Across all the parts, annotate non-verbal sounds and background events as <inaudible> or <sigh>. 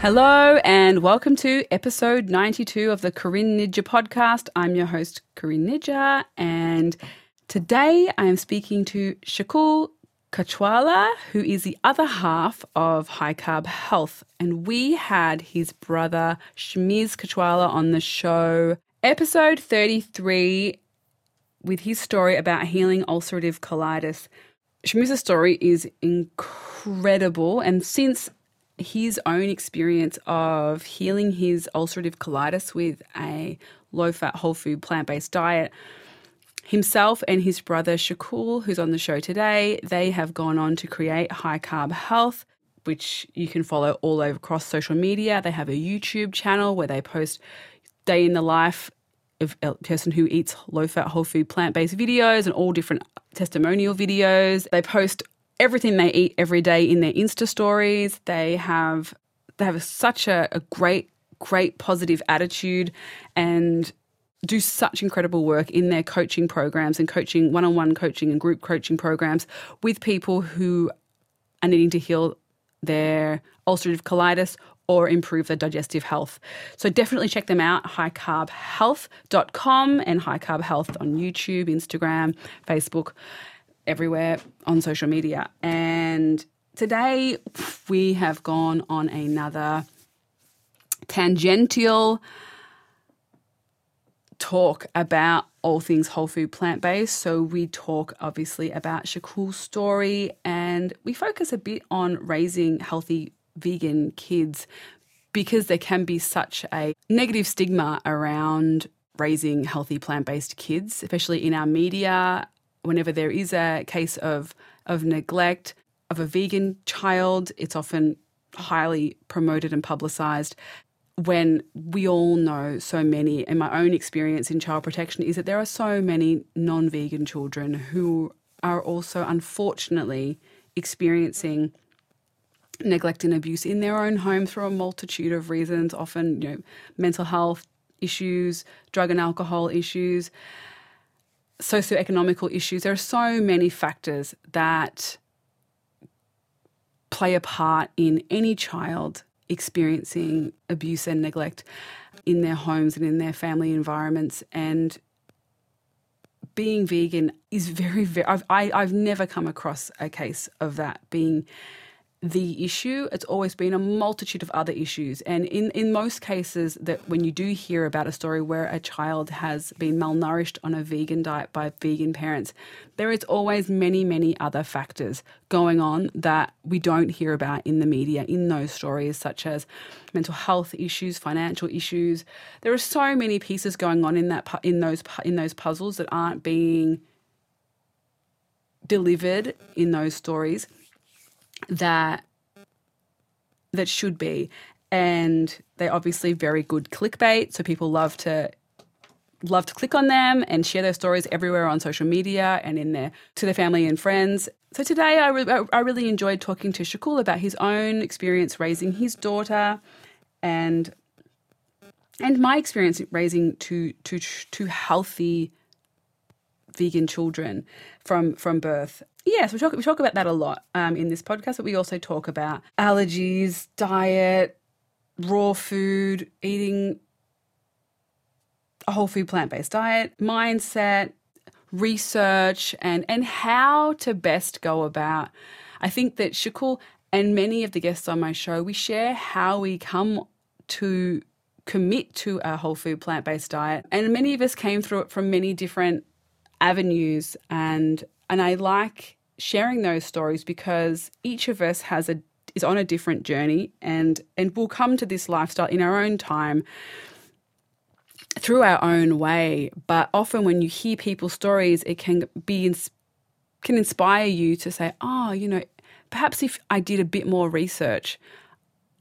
Hello, and welcome to episode 92 of the Corinne Nijjer podcast. I'm your host, Corinne Nijjer, and today I am speaking to Shakul Kachwalla, who is the other half of High Carb Health. And we had his brother, Shamiz Kachwalla, on the show, episode 33, with his story about healing ulcerative colitis. Shamiz's story is incredible, and since his own experience of healing his ulcerative colitis with a low fat, whole food, plant based diet. Himself and his brother Shakul, who's on the show today, they have gone on to create High Carb Health, which you can follow all over across social media. They have a YouTube channel where they post day in the life of a person who eats low fat, whole food, plant based videos and all different testimonial videos. They post everything they eat every day in their Insta stories. They have they have such a, a great, great positive attitude and do such incredible work in their coaching programs and coaching one-on-one coaching and group coaching programs with people who are needing to heal their ulcerative colitis or improve their digestive health. So definitely check them out, highcarbhealth.com and High Carb Health on YouTube, Instagram, Facebook everywhere on social media. And today we have gone on another tangential talk about all things whole food plant based. So we talk obviously about Shakul's story and we focus a bit on raising healthy vegan kids because there can be such a negative stigma around raising healthy plant based kids, especially in our media whenever there is a case of of neglect of a vegan child, it's often highly promoted and publicized. When we all know so many, and my own experience in child protection is that there are so many non vegan children who are also unfortunately experiencing neglect and abuse in their own home through a multitude of reasons, often, you know, mental health issues, drug and alcohol issues socioeconomical issues. There are so many factors that play a part in any child experiencing abuse and neglect in their homes and in their family environments. And being vegan is very, very, I've, I, have i have never come across a case of that being the issue. It's always been a multitude of other issues. And in, in most cases, that when you do hear about a story where a child has been malnourished on a vegan diet by vegan parents, there is always many, many other factors going on that we don't hear about in the media in those stories, such as mental health issues, financial issues. There are so many pieces going on in that in those in those puzzles that aren't being delivered in those stories that that should be. And they're obviously very good clickbait so people love to love to click on them and share their stories everywhere on social media and in their to their family and friends. So today I, re- I really enjoyed talking to Shakul about his own experience raising his daughter and and my experience raising two two two healthy vegan children from from birth Yes, we talk we talk about that a lot um, in this podcast, but we also talk about allergies, diet, raw food, eating a whole food plant based diet, mindset, research, and and how to best go about. I think that Shakul and many of the guests on my show, we share how we come to commit to a whole food plant based diet, and many of us came through it from many different avenues and and I like sharing those stories because each of us has a is on a different journey and and will come to this lifestyle in our own time through our own way. But often when you hear people's stories it can be can inspire you to say oh you know perhaps if I did a bit more research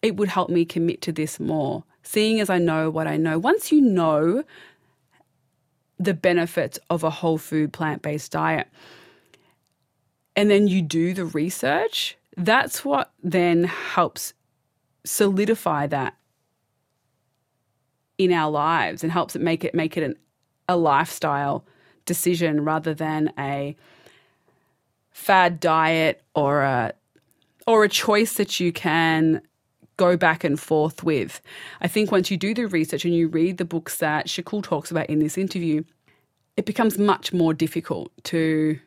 it would help me commit to this more. Seeing as I know what I know once you know the benefits of a whole food plant-based diet and then you do the research, that's what then helps solidify that in our lives and helps it make it make it an, a lifestyle decision rather than a fad diet or a or a choice that you can go back and forth with. I think once you do the research and you read the books that Shakul talks about in this interview, it becomes much more difficult to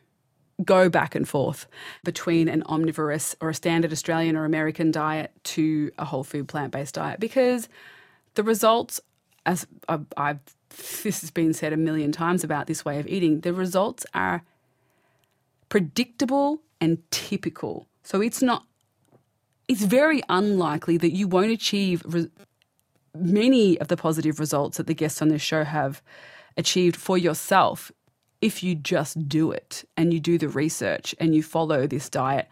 go back and forth between an omnivorous or a standard Australian or American diet to a whole food plant based diet because the results, as I've, I've, <laughs> this has been said a million times about this way of eating, the results are predictable and typical. So it's not, it's very unlikely that you won't achieve re- many of the positive results that the guests on this show have achieved for yourself if you just do it and you do the research and you follow this diet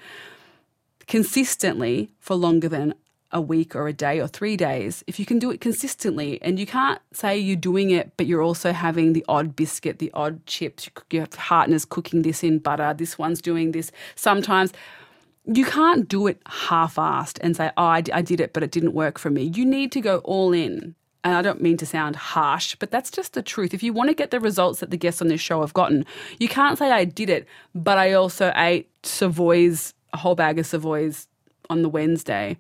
consistently for longer than a week or a day or three days, if you can do it consistently, and you can't say you're doing it, but you're also having the odd biscuit, the odd chips, your partner's cooking this in butter, this one's doing this. Sometimes you can't do it half assed and say, oh, I, I did it, but it didn't work for me. You need to go all in and I don't mean to sound harsh, but that's just the truth. If you want to get the results that the guests on this show have gotten, you can't say I did it, but I also ate Savoys, a whole bag of Savoys on the Wednesday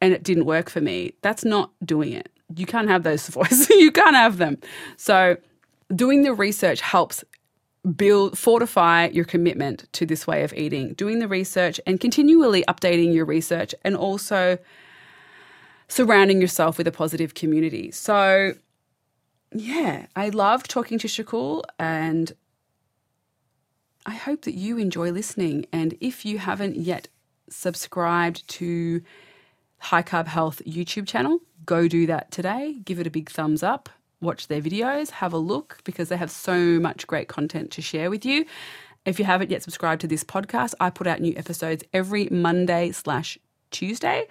and it didn't work for me. That's not doing it. You can't have those <laughs> Savoys. you can't have them. So doing the research helps build fortify your commitment to this way of eating doing the research and continually updating your research and also surrounding yourself with a positive community. So, yeah, I loved talking to Shakul and I hope that you enjoy listening. And if you haven't yet subscribed to High Carb Health YouTube channel, go do that today. Give it a big thumbs up. Watch their videos, have a look because they have so much great content to share with you. If you haven't yet subscribed to this podcast, I put out new episodes every Monday slash Tuesday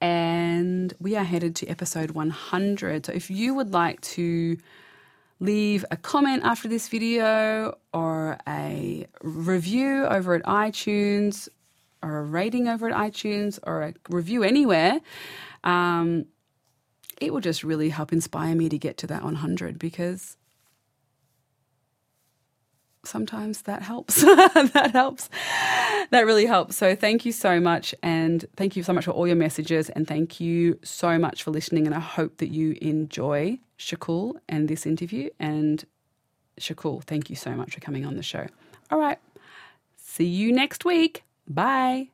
and we are headed to episode 100. So if you would like to leave a comment after this video or a review over at iTunes or a rating over at iTunes or a review anywhere, um, it will just really help inspire me to get to that 100 because sometimes that helps. <laughs> that helps. That really helps. So thank you so much. And thank you so much for all your messages. And thank you so much for listening. And I hope that you enjoy Shakul and this interview. And Shakul, thank you so much for coming on the show. All right. See you next week. Bye.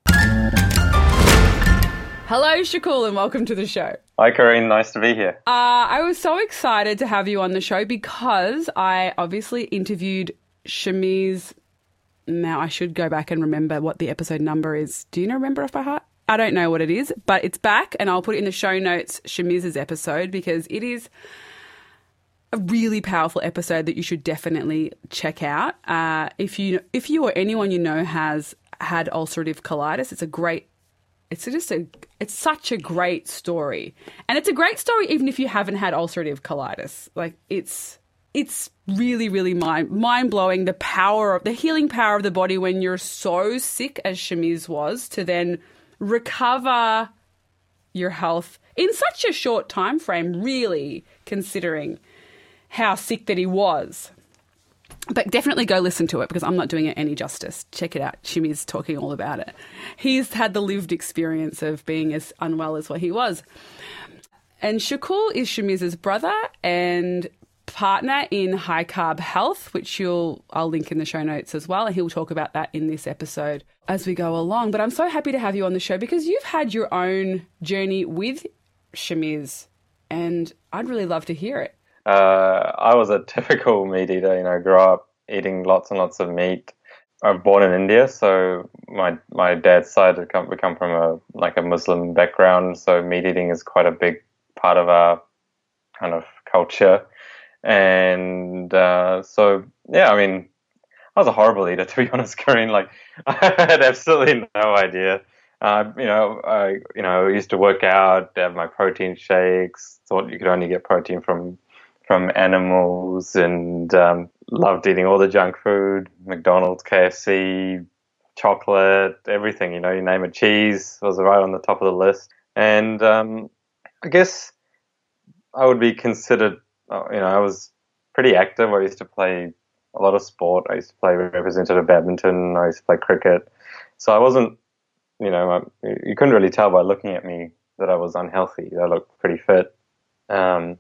Hello, Shakul, and welcome to the show. Hi, Corinne. Nice to be here. Uh, I was so excited to have you on the show because I obviously interviewed Shamiz. Now I should go back and remember what the episode number is. Do you remember off by heart? I don't know what it is, but it's back, and I'll put it in the show notes Shamiz's episode because it is a really powerful episode that you should definitely check out. Uh, if you if you or anyone you know has had ulcerative colitis, it's a great. It's just a. It's such a great story, and it's a great story even if you haven't had ulcerative colitis. Like it's it's really, really mind mind blowing the power of the healing power of the body when you're so sick as Shamiz was to then recover your health in such a short time frame, really considering how sick that he was. But definitely go listen to it because I'm not doing it any justice. Check it out. Shamiz's talking all about it. He's had the lived experience of being as unwell as what he was. And Shakul is Shamiz's brother, and partner in high carb health, which you'll I'll link in the show notes as well. And he'll talk about that in this episode as we go along. But I'm so happy to have you on the show because you've had your own journey with Shamiz, and I'd really love to hear it. Uh, I was a typical meat eater. You know, grew up eating lots and lots of meat. I'm born in India, so my my dad's side had come, we come from a like a Muslim background, so meat eating is quite a big part of our kind of culture. And uh, so, yeah, I mean, I was a horrible eater, <laughs> to be honest, Corinne. Like, <laughs> I had absolutely no idea. Uh, you know, I you know used to work out, have my protein shakes. Thought you could only get protein from from animals, and um, loved eating all the junk food, McDonald's, KFC, chocolate, everything. You know, you name it. Cheese was right on the top of the list, and um, I guess I would be considered you know, I was pretty active. I used to play a lot of sport. I used to play representative badminton. I used to play cricket. So I wasn't, you know, you couldn't really tell by looking at me that I was unhealthy. I looked pretty fit. Um,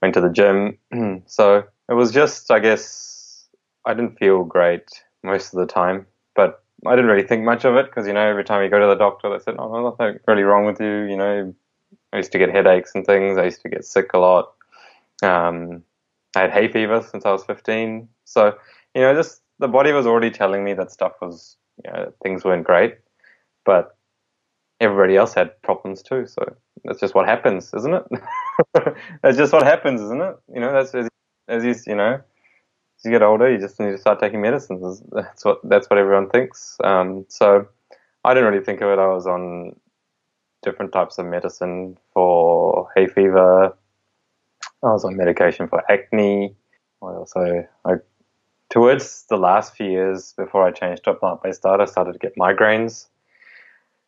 went to the gym. <clears throat> so it was just, I guess, I didn't feel great most of the time, but I didn't really think much of it because, you know, every time you go to the doctor, they said, oh, there's nothing really wrong with you. You know, I used to get headaches and things. I used to get sick a lot. Um, I had hay fever since I was 15. So, you know, just the body was already telling me that stuff was, you know, things weren't great. But everybody else had problems too. So that's just what happens, isn't it? <laughs> that's just what happens, isn't it? You know, that's as, as you, you know, as you get older, you just need to start taking medicines. That's what that's what everyone thinks. Um, so I didn't really think of it. I was on different types of medicine for hay fever. I was on medication for acne. I also, I, towards the last few years before I changed to a plant-based diet, I started to get migraines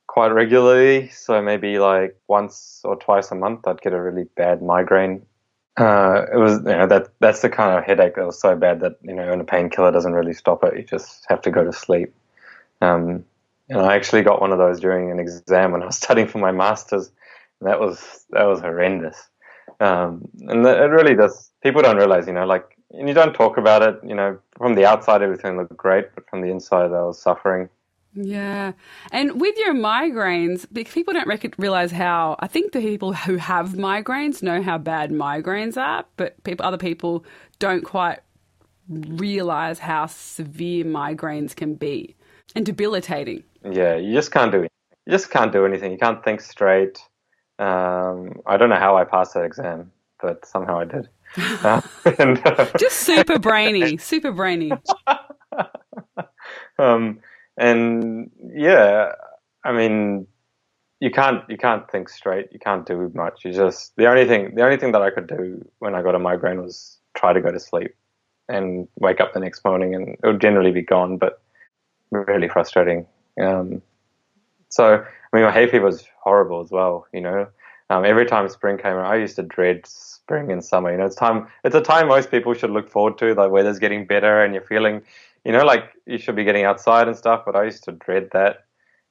quite regularly. So maybe like once or twice a month, I'd get a really bad migraine. Uh, it was, you know, that that's the kind of headache that was so bad that you know, and a painkiller doesn't really stop it. You just have to go to sleep. Um, and I actually got one of those during an exam when I was <laughs> studying for my masters. And that was that was horrendous. Um, and it really does. People don't realize, you know, like, and you don't talk about it. You know, from the outside, everything looked great, but from the inside, I was suffering. Yeah. And with your migraines, people don't rec- realize how, I think the people who have migraines know how bad migraines are, but people, other people don't quite realize how severe migraines can be and debilitating. Yeah, you just can't do it. You just can't do anything. You can't think straight. Um, I don't know how I passed that exam, but somehow I did. <laughs> Uh, <laughs> and, uh, just super brainy, super brainy. <laughs> um, and yeah, I mean, you can't you can't think straight. You can't do much. You just the only thing the only thing that I could do when I got a migraine was try to go to sleep and wake up the next morning, and it would generally be gone. But really frustrating. Um, so I mean, my hay fever was horrible as well. You know, um, every time spring came around, I used to dread spring and summer. You know, it's time. It's a time most people should look forward to. The weather's getting better, and you're feeling you know, like you should be getting outside and stuff, but I used to dread that.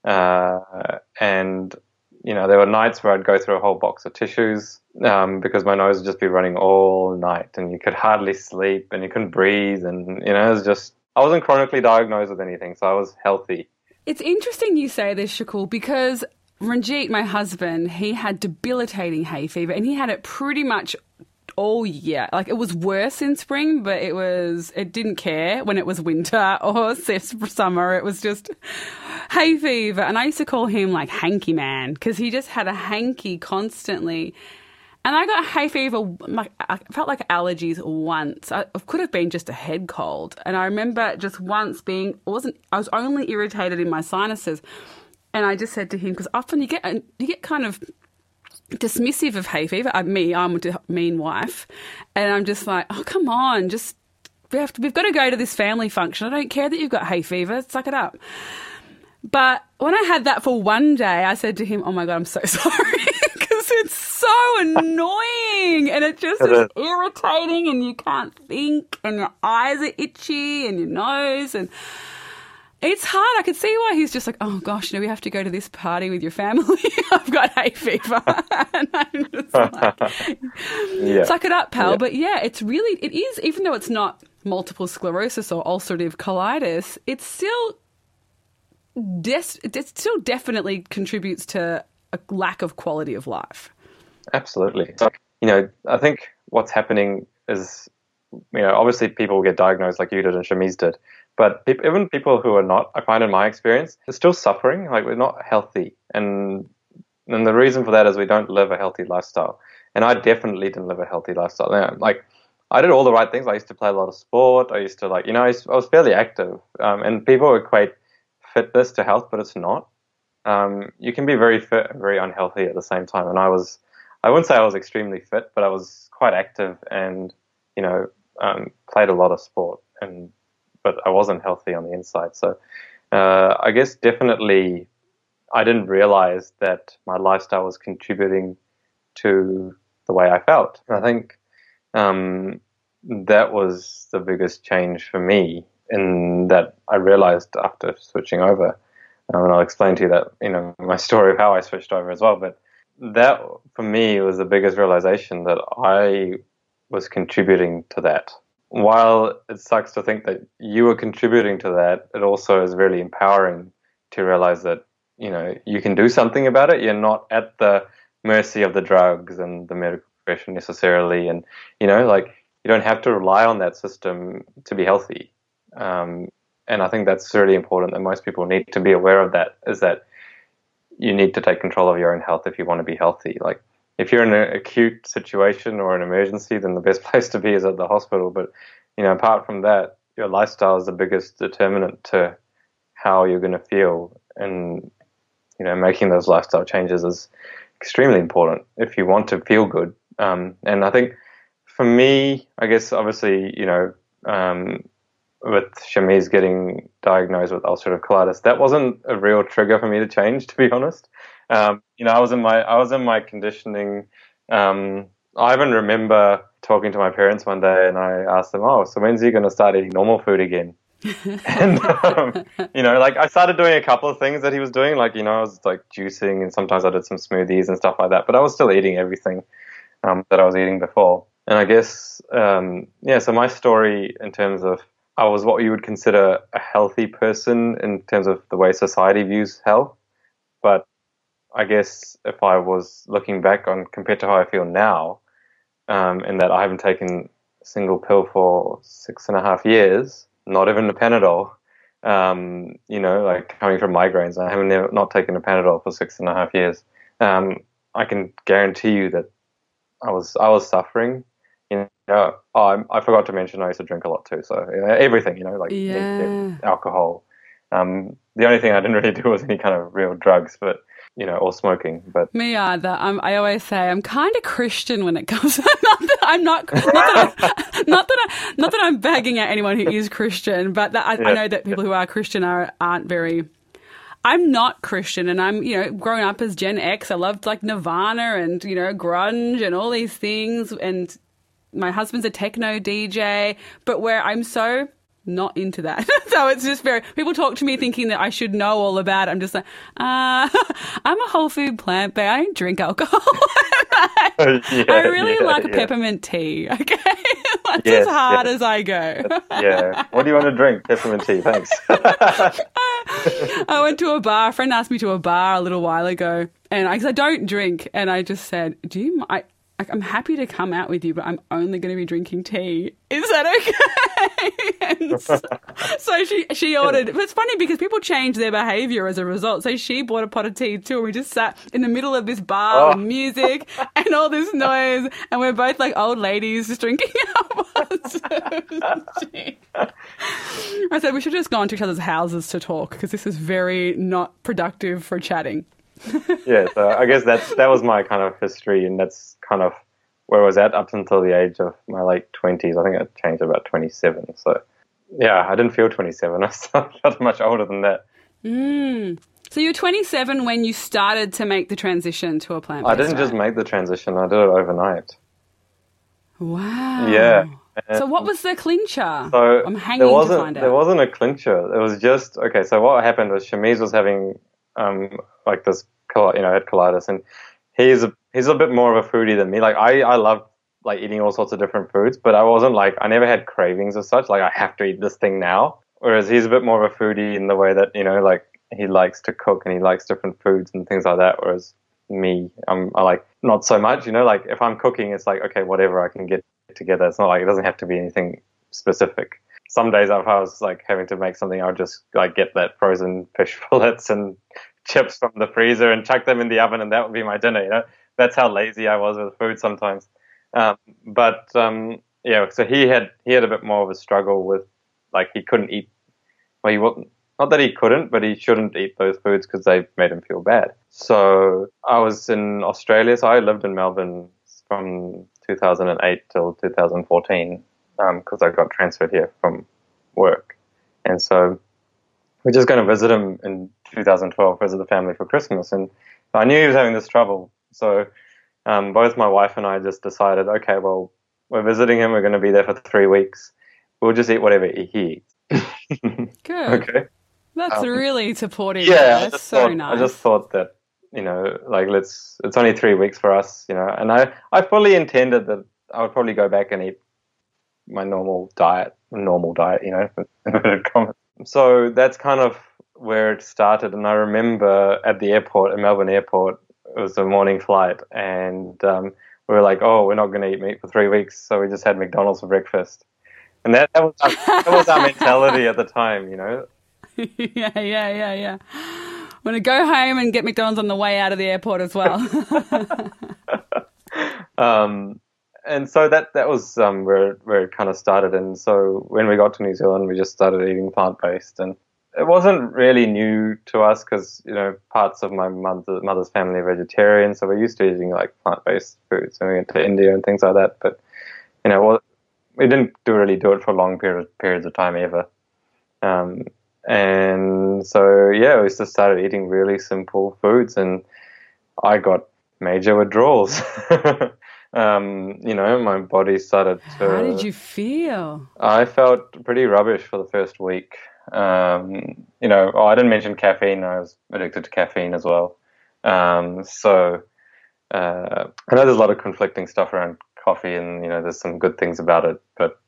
Uh, and, you know, there were nights where I'd go through a whole box of tissues um, because my nose would just be running all night and you could hardly sleep and you couldn't breathe. And, you know, it was just, I wasn't chronically diagnosed with anything, so I was healthy. It's interesting you say this, Shakul, because Ranjit, my husband, he had debilitating hay fever and he had it pretty much all year. Like it was worse in spring, but it was it didn't care when it was winter <laughs> or summer. It was just hay fever, and I used to call him like hanky man because he just had a hanky constantly. And I got hay fever. I felt like allergies once. it could have been just a head cold. And I remember just once being wasn't. I was only irritated in my sinuses, and I just said to him because often you get uh, you get kind of dismissive of hay fever. I, me, I'm a mean wife, and I'm just like, oh come on, just we have to, we've got to go to this family function. I don't care that you've got hay fever. Suck it up. But when I had that for one day, I said to him, "Oh my god, I'm so <laughs> sorry." It's so annoying and it just is irritating and you can't think and your eyes are itchy and your nose and it's hard. I could see why he's just like, oh gosh, no, we have to go to this party with your family. <laughs> I've got hay fever. <laughs> and I'm just like, <laughs> yeah. suck it up, pal. Yeah. But yeah, it's really, it is, even though it's not multiple sclerosis or ulcerative colitis, it's still, des- it still definitely contributes to a lack of quality of life. Absolutely. You know, I think what's happening is, you know, obviously people get diagnosed like you did and Shamiz did but even people who are not, I find in my experience, they're still suffering. Like we're not healthy, and and the reason for that is we don't live a healthy lifestyle. And I definitely didn't live a healthy lifestyle. Like I did all the right things. I used to play a lot of sport. I used to like, you know, I, was fairly active. Um, and people equate fitness to health, but it's not. Um, you can be very fit and very unhealthy at the same time. And I was, I wouldn't say I was extremely fit, but I was quite active and, you know, um, played a lot of sport and but I wasn't healthy on the inside. So uh, I guess definitely I didn't realize that my lifestyle was contributing to the way I felt. I think um, that was the biggest change for me in that I realized after switching over. Um, and I'll explain to you that, you know, my story of how I switched over as well. But that for me was the biggest realization that I was contributing to that. While it sucks to think that you were contributing to that, it also is really empowering to realize that you know you can do something about it. You're not at the mercy of the drugs and the medical profession necessarily, and you know like you don't have to rely on that system to be healthy. Um, and I think that's really important that most people need to be aware of that is that you need to take control of your own health if you want to be healthy. Like if you're in an acute situation or an emergency, then the best <laughs> place to be is at the hospital. But you know, apart from that, your lifestyle is the biggest determinant to how you're going to feel, and you know, making those lifestyle changes is extremely important if you want to feel good. Um, and I think for me, I guess obviously, you know, um, with Shamiz getting diagnosed with ulcerative colitis, that wasn't a real trigger for me to change, <laughs> to be honest. Um, you know, I was in my I was in my conditioning. Um, I even remember talking to my parents one day, and I asked them, "Oh, so when's he going to start eating normal food again?" <laughs> and um, you know, like I started doing a couple of things that he was doing, like you know, I was like juicing, and sometimes I did some smoothies and stuff like that. But I was still eating everything um, that I was eating before. And I guess, um, yeah. So my story in terms of I was what you would consider a healthy person in terms of the way society views health. But I guess if I was looking back on compared to how I feel now, um, in that I haven't taken a single pill for six and a half years, not even a Panadol. Um, you know, like coming from migraines, I haven't never, not taken a Panadol for six and a half years. Um, I can guarantee you that I was I was suffering you know, oh, I forgot to mention I used to drink a lot too. So you know, everything, you know, like yeah. alcohol. Um, the only thing I didn't <laughs> really do was any kind of real drugs, but you know, or smoking. But me either. I'm, I always say I'm kind of Christian when it comes. <laughs> To, not that I'm not. Not that, I, <laughs> not that I, not that I'm bagging at anyone who is Christian, but that I, yeah. I know that people who are Christian are aren't very. I'm not Christian, and I'm you know growing up as Gen X. I loved like Nirvana and you know grunge and all these things, and my husband's a techno DJ, but where I'm so not into that. <laughs> so it's just very, people talk to me thinking that I should know all about it. I'm just like, uh, <laughs> I'm a whole food plant, but I don't drink alcohol. <laughs> yeah, I really yeah, like a yeah. peppermint tea. Okay. That's yes, as hard yes. as I go. yeah. What do you want to drink? Peppermint tea. Thanks. I went to a bar. A friend asked me to a bar a little while ago and I, I don't drink. And I just said, do you, I, like, I'm happy to come out with you, but I'm only going to be drinking tea. Is that okay? <laughs> so, so, she she ordered. But it's funny because people change their behavior as a result. So she bought a pot of tea too, and we just sat in the middle of this bar oh. with music <laughs> and all this noise, and we're both like old ladies just drinking <laughs> our tea. I said we should just go into each other's houses to talk because this is very not productive for chatting. <laughs> yeah, so I guess that's that was my kind of history, and that's kind of where I was at up until the age of my late twenties. I think I changed about twenty seven. So yeah, I didn't feel twenty seven. <laughs> I felt much older than that. Mm. So you were 27 when you started to make the transition to a plant. I didn't just make the transition; I did it overnight. Wow. Yeah. So what was the clincher? So I'm hanging there wasn't, to find out. There wasn't a clincher. It was just okay. So what happened was Shamiz was having um, like this, you know, had colitis, and he's a, he's a bit more of a foodie than me. Like I, I love like eating all sorts of different foods, but I wasn't like I never had cravings as such. Like I have to eat this thing now. Whereas he's a bit more of a foodie in the way that you know, like he likes to cook and he likes different foods and things like that. Whereas me, I'm I like not so much. You know, like if I'm cooking, it's like okay, whatever I can get together. It's not like it doesn't have to be anything specific. Some days if I was like having to make something, I would just like get that frozen fish <laughs> fillets and chips from the freezer and chuck them in the oven, and that would be my dinner. You know, that's how lazy I was with food sometimes. Um, but um, yeah, so he had he had a bit more of a struggle with like he couldn't eat. Well, he wasn't not that he couldn't, but he shouldn't eat those foods because they made him feel bad. So I was in Australia, so I lived in Melbourne from 2008 till 2014 because um, I got transferred here from work, and so we're just going to visit him in 2012, visit the family for Christmas. And I knew he was having this trouble. So um, both my wife and I just decided, okay, well, we're visiting him. We're going to be there for three weeks. We'll just eat whatever he eats. <laughs> Good. okay. That's um, really supportive. Yeah, That's so thought, nice. I just thought that you know, like let's, it's only three weeks for us, you know, and I, I fully intended that I would probably go back and eat my normal diet, normal diet, you know, <laughs> so that's kind of where it started. And I remember at the airport, at Melbourne airport, it was a morning flight and, um, we were like, oh, we're not going to eat meat for three weeks. So we just had McDonald's for breakfast. And that, that was our, that was our mentality at the time, you know. <laughs> yeah, yeah, yeah, yeah. I'm going to go home and get McDonald's on the way out of the airport as well. <laughs> um, and so that that was um, where where it kind of started. And so when we got to New Zealand, we just started eating plant based, and it wasn't really new to us because you know parts of my mother, mother's family are vegetarian, so we're used to eating like plant based foods. And we went to India and things like that, but you know, we didn't do really do it for long period, periods of time ever. Um, and so yeah, we just started eating really simple foods, and I got major withdrawals. <laughs> um, you know, my body started to. How did you feel? I felt pretty rubbish for the first week. Um, you know, oh, I didn't mention caffeine. I was addicted to caffeine as well. Um, so uh, I know there's a lot of conflicting stuff around coffee, and you know, there's some good things about it. But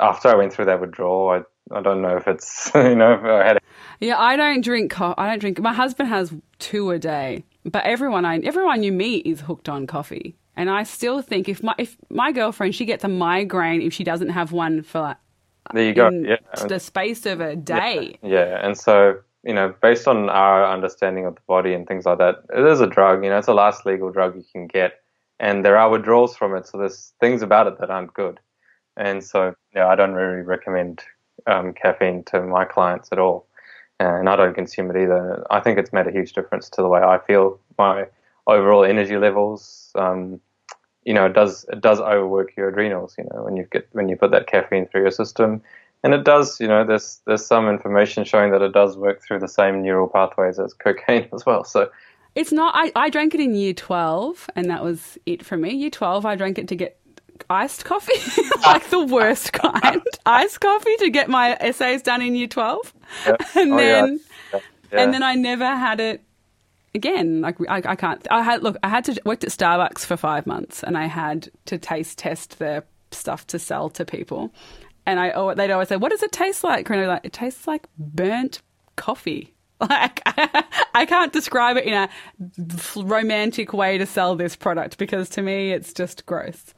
after I went through that withdrawal, I I don't know if it's <laughs> you know if I had. Yeah, I don't drink. Co- I don't drink. My husband has two a day, but everyone I everyone you meet is hooked on coffee. And I still think if my if my girlfriend she gets a migraine if she doesn't have one for like there you go. Yeah, the space of a day. Yeah. yeah, and so you know, based on our understanding of the body and things like that, it is a drug. You know, it's the last legal drug you can get, and there are withdrawals from it. So there's things about it that aren't good, and so yeah, I don't really recommend um, caffeine to my clients at all, and I don't consume it either. I think it's made a huge difference to the way I feel, my overall energy levels. Um, you know, it does it does overwork your adrenals. You know, when you get when you put that caffeine through your system, and it does. You know, there's there's some information showing that it does work through the same neural pathways as cocaine <laughs> as well. So. It's not. I, I drank it in year 12, and that was it for me. Year 12, I drank it to get iced coffee, <laughs> like the worst <laughs> kind, iced coffee to get my essays done in year 12. Yep. And oh, then yeah. Yeah. and then I never had it again. Like I, I can't I had look, I had to worked at Starbucks for 5 months and I had to taste test their stuff to sell to people. And I oh, they'd always say, "What does it taste like?" And I'd like, "It tastes like burnt coffee." <laughs> Like <laughs> I can't describe it in a romantic way to sell this product because to me it's just gross.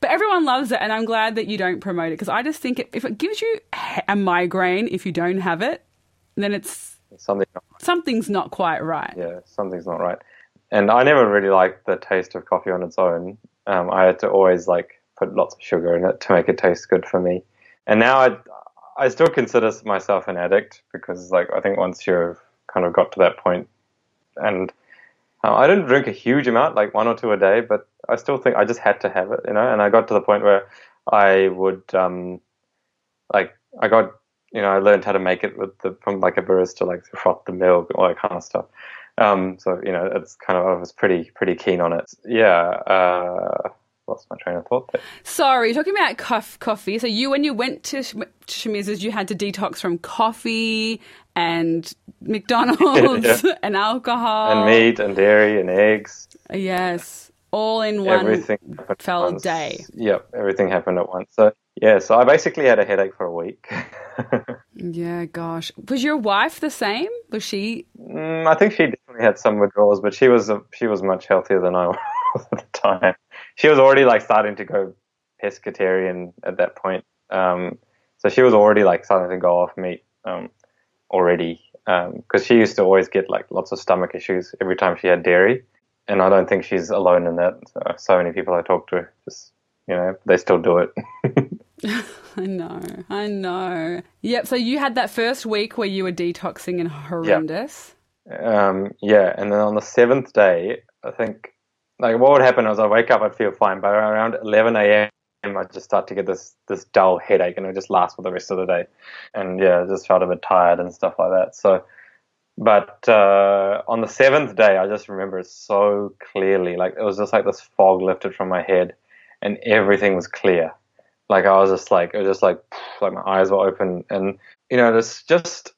But everyone loves it, and I'm glad that you don't promote it because I just think it, if it gives you a migraine if you don't have it, then it's something something's not quite right. Yeah, something's not right. And I never really liked the taste of coffee on its own. Um, I had to always like put lots of sugar in it to make it taste good for me. And now I, I still consider myself an addict because like I think once you've kind of got to that point, and uh, I didn't drink a huge amount, like one or two a day, but I still think I just had to have it, you know. And I got to the point where I would, um, like, I got, you know, I learned how to make it with the from like a barista, like froth the milk, all that kind of stuff. Um, so you know, it's kind of I was pretty pretty keen on it. Yeah. Uh, lost my train of thought there. Sorry, talking about coffee. So you, when you went to Shamiz's, you had to detox from coffee and McDonald's <laughs> yeah. <laughs> and alcohol and meat and dairy and eggs. Yes all in one everything fell once. day. Yep, everything happened at once. So yeah, so I basically had a headache for a week. <laughs> yeah, gosh, was your wife the same? Was she? Mm, I think she definitely had some withdrawals, but she was she was much healthier than I <laughs> was at the time. She was already like starting to go pescatarian at that point. Um, so she was already like starting to go off meat um, already because um, she used to always get like lots of stomach issues every time she had dairy and I don't think she's alone in that. So, many people I talk to just, you know, they still do it. <laughs> I know, I know. Yep. So you had that first week where you were detoxing and horrendous. Yep. Um, yeah, and then on the seventh day, I think like what would happen is I wake up, I'd feel fine, but around 11 a.m. I just start to get this this dull headache, and it just lasts for the rest of the day. And yeah, I just felt a bit tired and stuff like that. So but uh, on the seventh day, I just remember it so clearly. Like it was just like this fog lifted from my head, and everything was clear. Like I was just like it was just like like my eyes were open, and you know, this just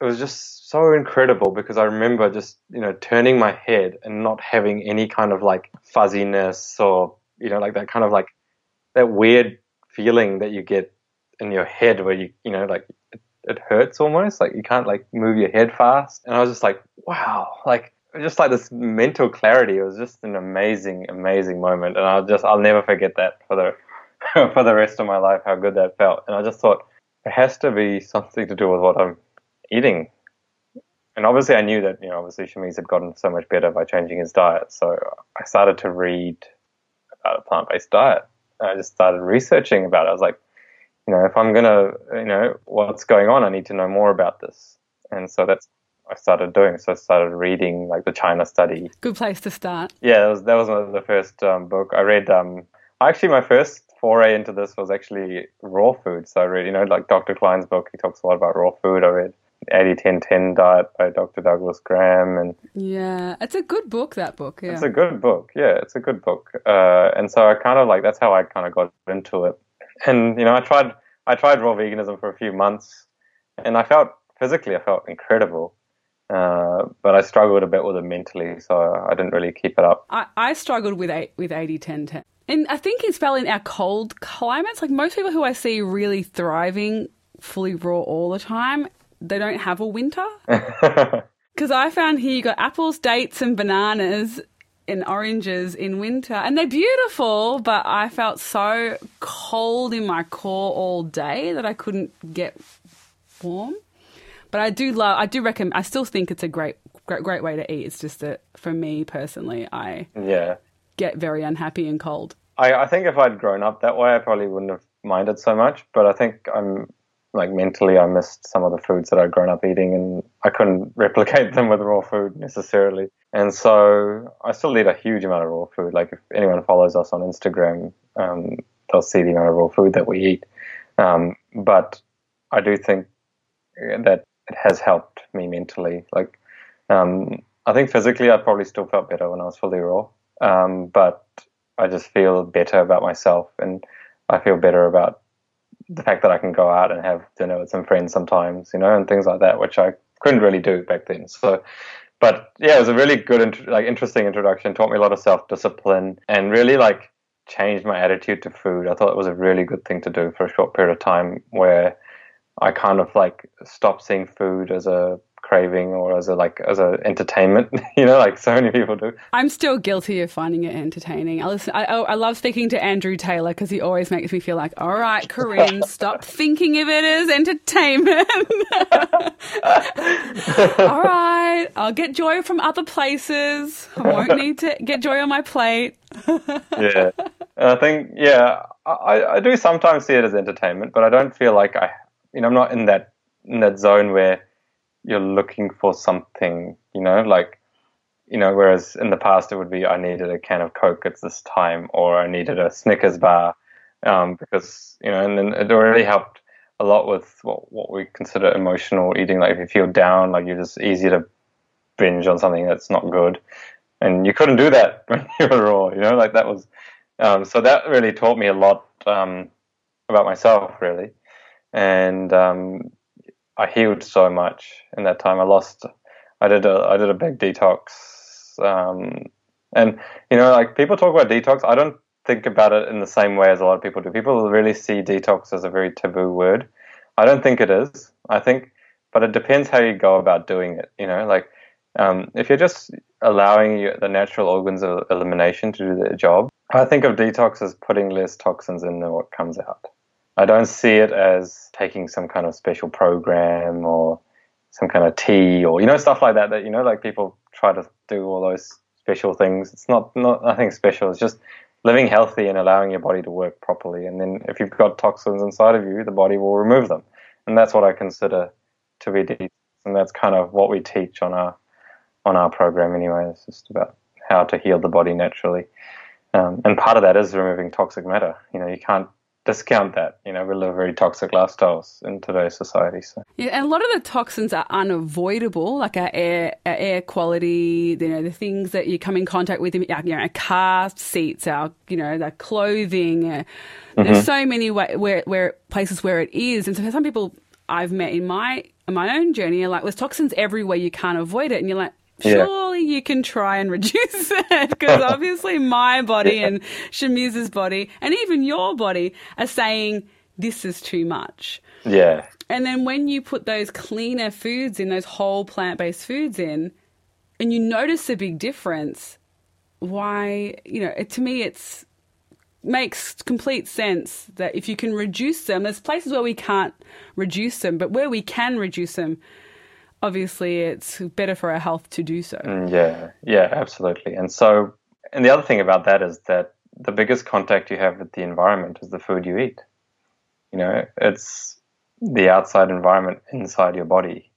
it was just so incredible because I remember just you know turning my head and not having any kind of like fuzziness or you know like that kind of like that weird feeling that you get in your head where you you know like it, hurts almost like you can't like move your head fast and I was just like wow like just like this mental clarity it was just an amazing amazing moment and I'll just I'll never forget that for the <laughs> for the rest of my life how good that felt and I just thought it has to be something to do with what I'm eating. And obviously, I knew that, you know, obviously Shamiz had gotten so much better by changing his diet. So I started to read about a plant based diet. I just started researching about it. I was like, you know, if I'm to, you know, what's going on, I need to know more about this. And so that's I started doing. So I started reading like the China study. Good place to start. Yeah, that was, that was the first um, book I read. Um, actually, my first foray into this was actually raw food. So I read, you know, like Dr. Klein's book. He talks a lot about raw food. I read 80 10 10 diet by Dr. Douglas Graham and yeah it's a good book that book yeah it's a good book yeah it's a good book uh, and so I kind of like that's how I kind of got into it and you know I tried I tried raw veganism for a few months and I felt physically I felt incredible uh, but I struggled a bit with it mentally so I didn't really keep it up. I, I struggled with eight, with 80 10 10 and I think it's well in our cold climates. Like most people who I see really thriving fully raw all the time they don't have a winter. <laughs> <laughs> Because I found here you got apples, dates, and bananas and oranges in winter, and they're beautiful. But I felt so cold in my core all day that I couldn't get warm. But I do love. I do recommend. I still think it's a great, great, great way to eat. It's just that for me personally, I yeah get very unhappy and cold. I, I think if I'd grown up that way, I probably wouldn't have minded so much. But I think I'm like mentally I missed some of the foods that I'd grown up eating and I couldn't <laughs> replicate them with raw food necessarily. And so I still eat a huge amount of raw food. Like if anyone follows us on Instagram, um, they'll see the amount of raw food that we eat. Um, but I do think that it has helped me mentally. Like um, I think physically I probably still felt better when I was fully raw. Um, but I just feel better about myself and I feel better about the fact that I can go out and have dinner with some friends sometimes, you know, and things like that, which I couldn't really do back then. So, but yeah, it was a really good, like, interesting introduction. Taught me a lot of self discipline and really like changed my attitude to food. I thought it was a really good thing to do for a short period of time where I kind of like stopped seeing food as a craving or as a like as a entertainment <laughs> you know like so many people do. I'm still guilty of finding it entertaining. I listen i, I love speaking to andrew taylor because he always makes me feel like all right corinne <laughs> stop thinking of it as entertainment. <laughs> All right i'll get joy from other places. I won't need to get joy on my plate. Yeah. I think yeah I, I do sometimes see it as entertainment but i don't feel like i you know i'm not in that in that zone where you're looking for something, you know, like, you know, whereas in the past it would be I needed a can of Coke at this time or I needed a Snickers bar um, because, you know, and then it already helped a lot with what, what we consider emotional eating. Like if you feel down, like you're just easy to binge on something that's not good. And you couldn't do that <laughs> when you were raw, you know, like that was, um, so that really taught me a lot um, about myself, really. And um, I healed so much in that time. I lost. I did a I did a big detox, um, and you know, like people talk about detox. I don't think about it in the same way as a lot of people do. People really see detox as a very taboo word. I don't think it is. I think, but it depends how you go about doing it. You know, like um, if you're just allowing the natural organs of elimination to do their job, I think of detox as putting less toxins in than what comes out. I don't see it as taking some kind of special program or some kind of tea or you know stuff like that that you know like people try to do all those special things. It's not not nothing special. It's just living healthy and allowing your body to work properly. And then if you've got toxins inside of you, the body will remove them. And that's what I consider to be detox. And that's kind of what we teach on our on our program anyway. It's just about how to heal the body naturally. Um, and part of that is removing toxic matter. You know, you can't discount that. You know, we live very toxic lifestyles in today's society. So yeah, and a lot of the toxins are unavoidable, like our air, our air quality. You know, the things that you come in contact with, you know, our car seats, our you know, the clothing. Uh, mm-hmm. There's so many way, where where places where it is, and so for some people. I've met in my in my own journey are like there's toxins everywhere you can't avoid it and you're like Yeah. surely you can try and reduce <laughs> it because obviously my body and Shamiz's body and even your body are saying this is too much. Yeah. And then when you put those cleaner foods in, those whole plant based foods in, and you notice a big difference, why, you know, it, to me, it's makes complete sense that if you can reduce them, there's places where we can't reduce them, but where we can reduce them, obviously it's better for our health to do so. Mm, Yeah, yeah, absolutely. And so, and the other thing about that is that the biggest contact you have with the environment is the food you eat. You know, it's the outside environment inside your body.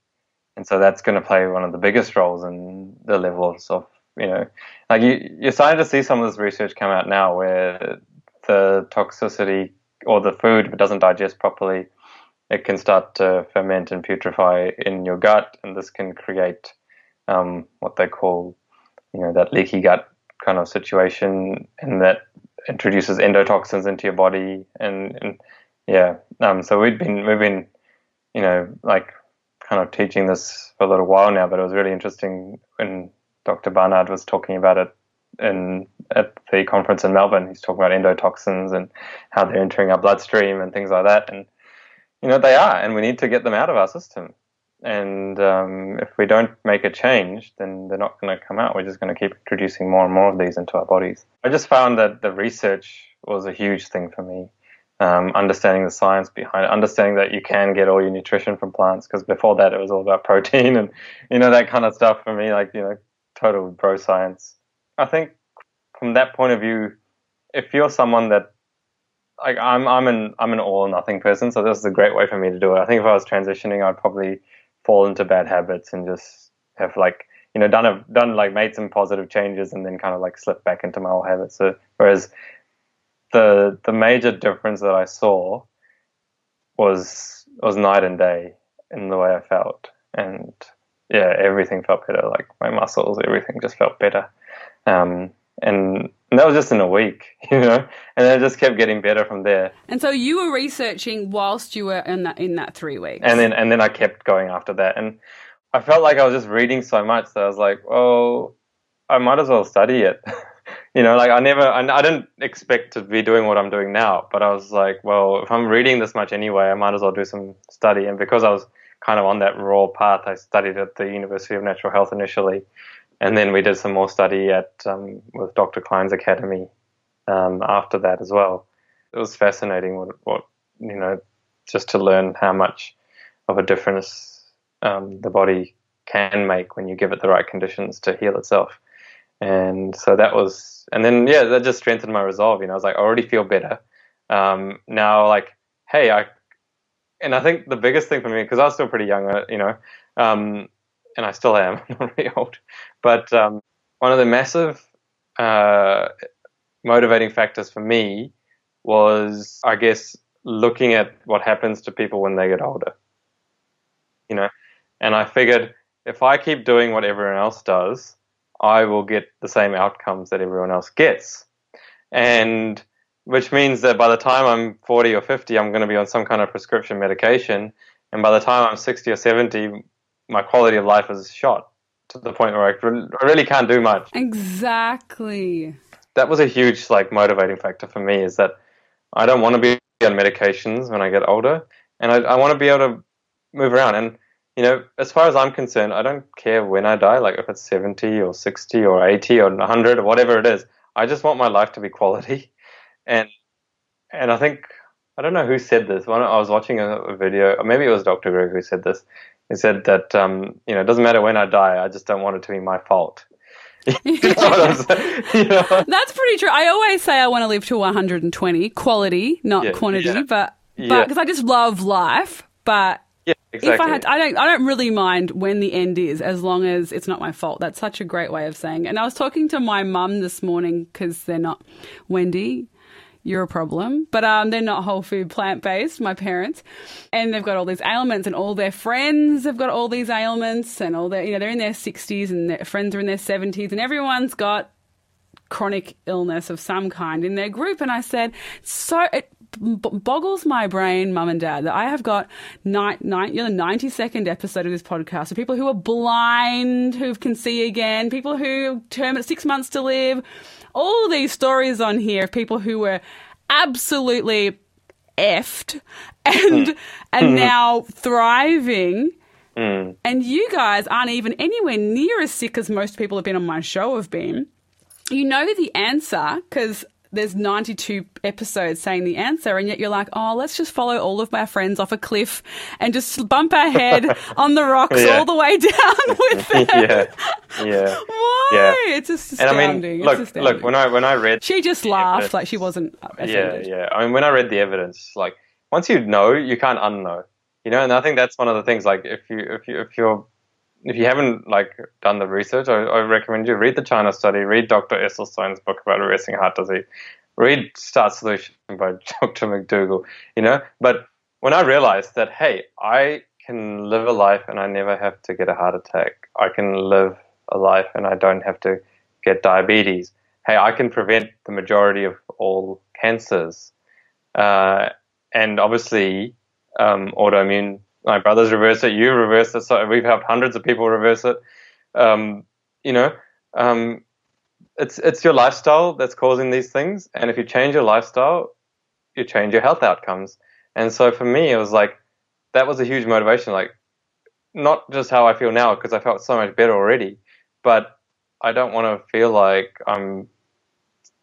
And so that's going to play one of the biggest roles in the levels of, you know, like you, you're starting to see some of this research come out now where the toxicity or the food, doesn't digest properly, it can start to ferment and putrefy in your gut, and this can create um, what they call, you know, that leaky gut kind of situation, and that introduces endotoxins into your body, and, and yeah, um, so we've been we've been, you know, like kind of teaching this for a little while now, but it was really interesting when Dr. Barnard was talking about it in at the conference in Melbourne. He's talking about endotoxins and how they're entering our bloodstream and things like that, and you know they are, and we need to get them out of our system. And um, if we don't make a change, then they're not going to come out. We're just going to keep introducing more and more of these into our bodies. I just found that the research was a huge thing for me. Um, understanding the science behind it, understanding that you can get all your nutrition from plants, because before that it was all about protein <laughs> and you know that kind of stuff for me, like you know, total bro science. I think from that point of view, if you're someone that like I'm I'm an I'm an all or nothing person, so this is a great way for me to do it. I think if I was transitioning, I'd probably fall into bad habits and just have like you know done a done like made some positive changes and then kind of like slip back into my old habits. So whereas the the major difference that I saw was was night and day in the way I felt, and yeah, everything felt better. Like my muscles, everything just felt better. Um, and, and that was just in a week, <laughs> you know, and then it just kept getting better from there. And so you were researching whilst you were in that in that three weeks. And then and then I kept going after that, and I felt like I was just reading so much that I was like, well, I might as well study it. <laughs> you know, like I never, I, I didn't expect to be doing what I'm doing now, but I was like, well, if I'm reading this much anyway, I might as well do some study. And because I was kind of on that raw path, I studied at the University of Natural Health initially, and then we did some more study at um, with Dr. Klein's academy um, after that as well. It was fascinating what, what you know, just to learn how much of a difference um, the body can make when you give it the right conditions to heal itself. And so that was, and then yeah, that just strengthened my resolve. You know, I was like, I already feel better. Um, now, like, hey, I, and I think the biggest thing for me, because I was still pretty young, uh, you know, um, and I still am, <laughs> not really old, but um, one of the massive uh, motivating factors for me was, I guess, looking at what happens to people when they get older. You know, and I figured if I keep doing what everyone else does, I will get the same outcomes that everyone else gets. And which means that by the time I'm 40 or 50, I'm going to be on some kind of prescription medication. And by the time I'm 60 or 70, my quality of life is shot to the point where I re- I really can't do much. exactly. That was a huge like motivating factor for me is that I don't want to be on medications when I get older, and I, I want to be able to move around. And you know, as far as I'm concerned, I don't care when I die, like if it's 70 or 60 or 80 or 100 or whatever it is. I just want my life to be quality. <laughs> And and I think I don't know who said this. One I was watching a, a video, or maybe it was Dr. Greger who said this. He said that um, you know it doesn't matter when I die, I just don't want it to be my fault. <laughs> you know what I'm <laughs> saying? <laughs> You know? That's pretty true. I always say I want to live to 120, quality, not Yeah, quantity, yeah. but Yeah. but because I just love life. But Yeah, exactly. if I had, I don't, I don't really mind when the end is, as long as it's not my fault. That's such a great way of saying. It. And I was talking to my mum this morning because they're not Wendy. You're a problem, but um, they're not whole food plant based. My parents, and they've got all these ailments, and all their friends have got all these ailments, and all their, you know, they're in their sixties, and their friends are in their seventies, and everyone's got chronic illness of some kind in their group. And I said, so it boggles my brain, mum and dad, that I have got nine, nine, you know, the 92nd episode of this podcast of people who are blind, who can see again, people who term at six months to live, all these stories on here of people who were absolutely effed and Hmm. and now thriving. Mm. And you guys aren't even anywhere near as sick as most people have been on my show have been. You know the answer because there's 92 episodes saying the answer, and yet you're like, oh, let's just follow all of my friends off a cliff and just bump our head <laughs> on the rocks Yeah. all the way down <laughs> with them. yeah, yeah. Why? Yeah. It's just And I astounding. mean, It's look, astounding. look. When I when I read, she just laughed evidence- like she wasn't yeah, yeah. I mean, when I read the evidence, like once you know, you can't unknow. You know, and I think that's one of the things. Like, if you if you if you're if you haven't like done the research, I, I recommend you read the China study, read Dr. Esselstyn's book about arresting heart disease, read Starch Solution <laughs> by Dr. McDougall. You know, but when I realized that, hey, I can live a life and I never have to get a heart attack. I can live a life and I don't have to get diabetes. Hey, I can prevent the majority of all cancers. Uh, and obviously, um, autoimmune. My brothers reverse it. You reverse it. So we've helped hundreds of people reverse it. Um, you know, um, it's it's your lifestyle that's causing these things. And if you change your lifestyle, you change your health outcomes. And so for me, it was like that was a huge motivation. Like not just how I feel now because I felt so much better already, but I don't want to feel like I'm,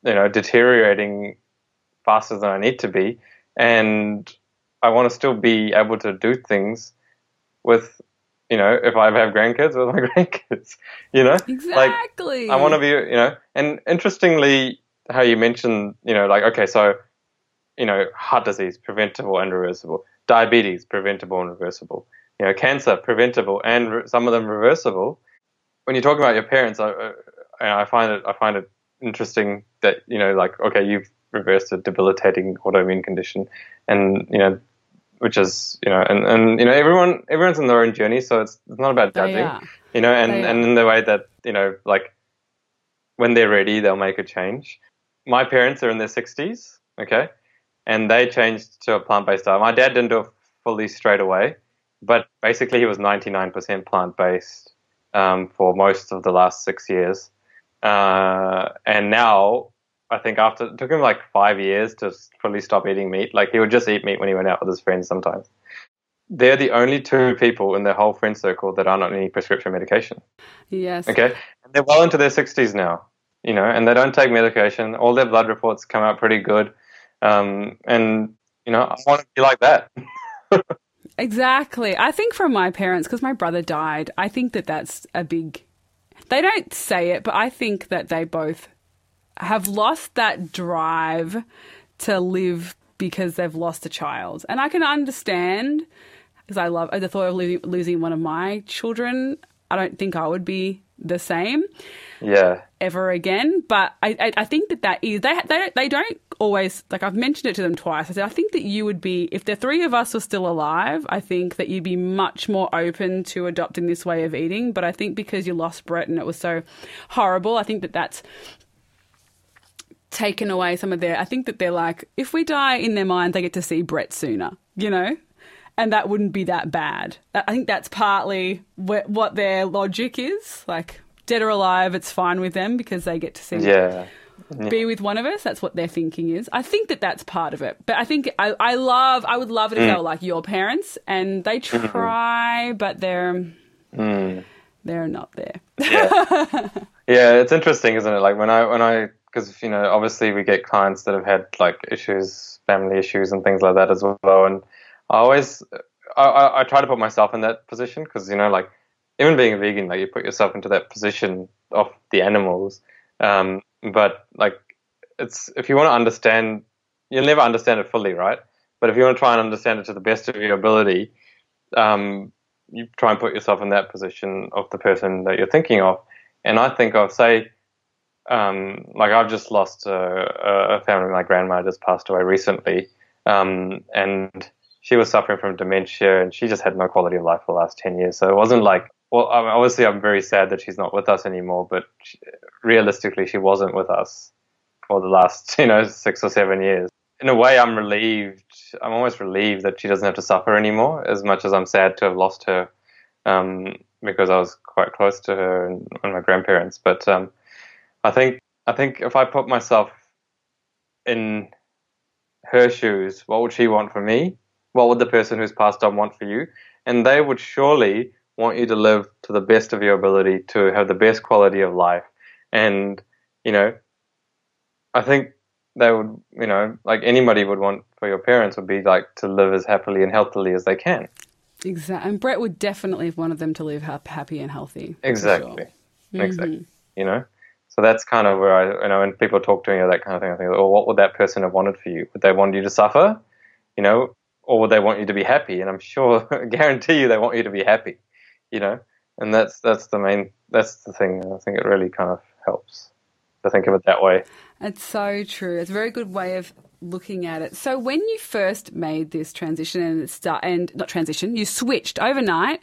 you know, deteriorating faster than I need to be, and I want to still be able to do things with, you know, if I have grandkids with my <laughs> grandkids, you know, Exactly. I want to be, you know, and interestingly, how you mentioned, you know, like, okay, so, you know, heart disease, preventable and reversible, diabetes, preventable and reversible, you know, cancer, preventable and re- some of them reversible. When you're talking about your parents, I, I, I find it, I find it interesting that, you know, like, okay, you've reversed a debilitating autoimmune condition and, you know, which is, you know, and, and, you know, everyone, everyone's in their own journey. So it's, it's not about judging you know, and, and in the way that, you know, like when they're ready, they'll make a change. My parents are in their 60s, okay, and they changed to a plant based diet. My dad didn't do it fully straight away, but basically he was 99% plant based um, for most of the last six years. Uh, and now, I think after it took him like five years to fully stop eating meat. Like he would just eat meat when he went out with his friends sometimes. They're the only two people in their whole friend circle that aren't on any prescription medication. Yes. Okay, and they're well into their sixties now, you know, and they don't take medication. All their blood reports come out pretty good, um, and you know, I want to be like that. <laughs> Exactly. I think from my parents, because my brother died, I think that that's a big. They don't say it, but I think that they both have lost that drive to live because they've lost a child. And I can understand because I love the thought of lo- losing one of my children. I don't think I would be the same yeah, ever again. But I, I, I think that that is they they don't, they don't always like I've mentioned it to them twice. I said I think that you would be if the three of us were still alive. I think that you'd be much more open to adopting this way of eating. But I think because you lost Brett and it was so horrible, I think that that's taken away some of their. I think that they're like if we die in their mind, they get to see Brett sooner. You know. And that wouldn't be that bad. I think that's partly wh- what their logic is. Like, dead or alive, it's fine with them because they get to see yeah, be with one of us. That's what their thinking is. I think that that's part of it. But I think I, I love, I would love it if they mm. were like your parents and they mm-hmm. try, but they're, mm. they're not there. yeah. <laughs> yeah. It's interesting, isn't it? Like when I when I because you know obviously we get clients that have had like issues, family issues, and things like that as well, and I always I, I, I try to put myself in that position because you know like even being a vegan, like you put yourself into that position of the animals. Um, but like it's if you want to understand, you'll never understand it fully, right? But if you want to try and understand it to the best of your ability, um, you try and put yourself in that position of the person that you're thinking of. And I think of say, um, like I've just lost a, a family. My grandma just passed away recently, um, and she was suffering from dementia, and she just had no quality of life for the last ten years. So it wasn't like, well, I mean, obviously I'm very sad that she's not with us anymore, but she, realistically, she wasn't with us for the last, <laughs> you know, six or seven years. in a way, I'm relieved. I'm almost relieved that she doesn't have to suffer anymore. As much as I'm sad to have lost her, um, because I was quite close to her and, and my grandparents. But um, I think I think if I put myself in her shoes, what would she want for me? What would the person who's passed on want for you? And they would surely want you to live to the best of your ability, to have the best quality of life. And, you know, I think they would, you know, like anybody would want for your parents would be like to live as happily and healthily as they can. Exactly. And Brett would definitely have wanted them to live happy and healthy. Exactly. Sure. Exactly. Mm-hmm. You know? So that's kind of where I, you know, when people talk to me or that kind of thing, I think, well, what would that person have wanted for you? Would they want you to suffer? You know, or would they want you to be happy? And I'm sure, <laughs> guarantee you, they want you to be happy. You know, and that's that's the main, that's the thing. I think it really kind of helps to think of it that way. It's so true. It's a very good way of looking at it. So when you first made this transition and start and not transition, you switched overnight.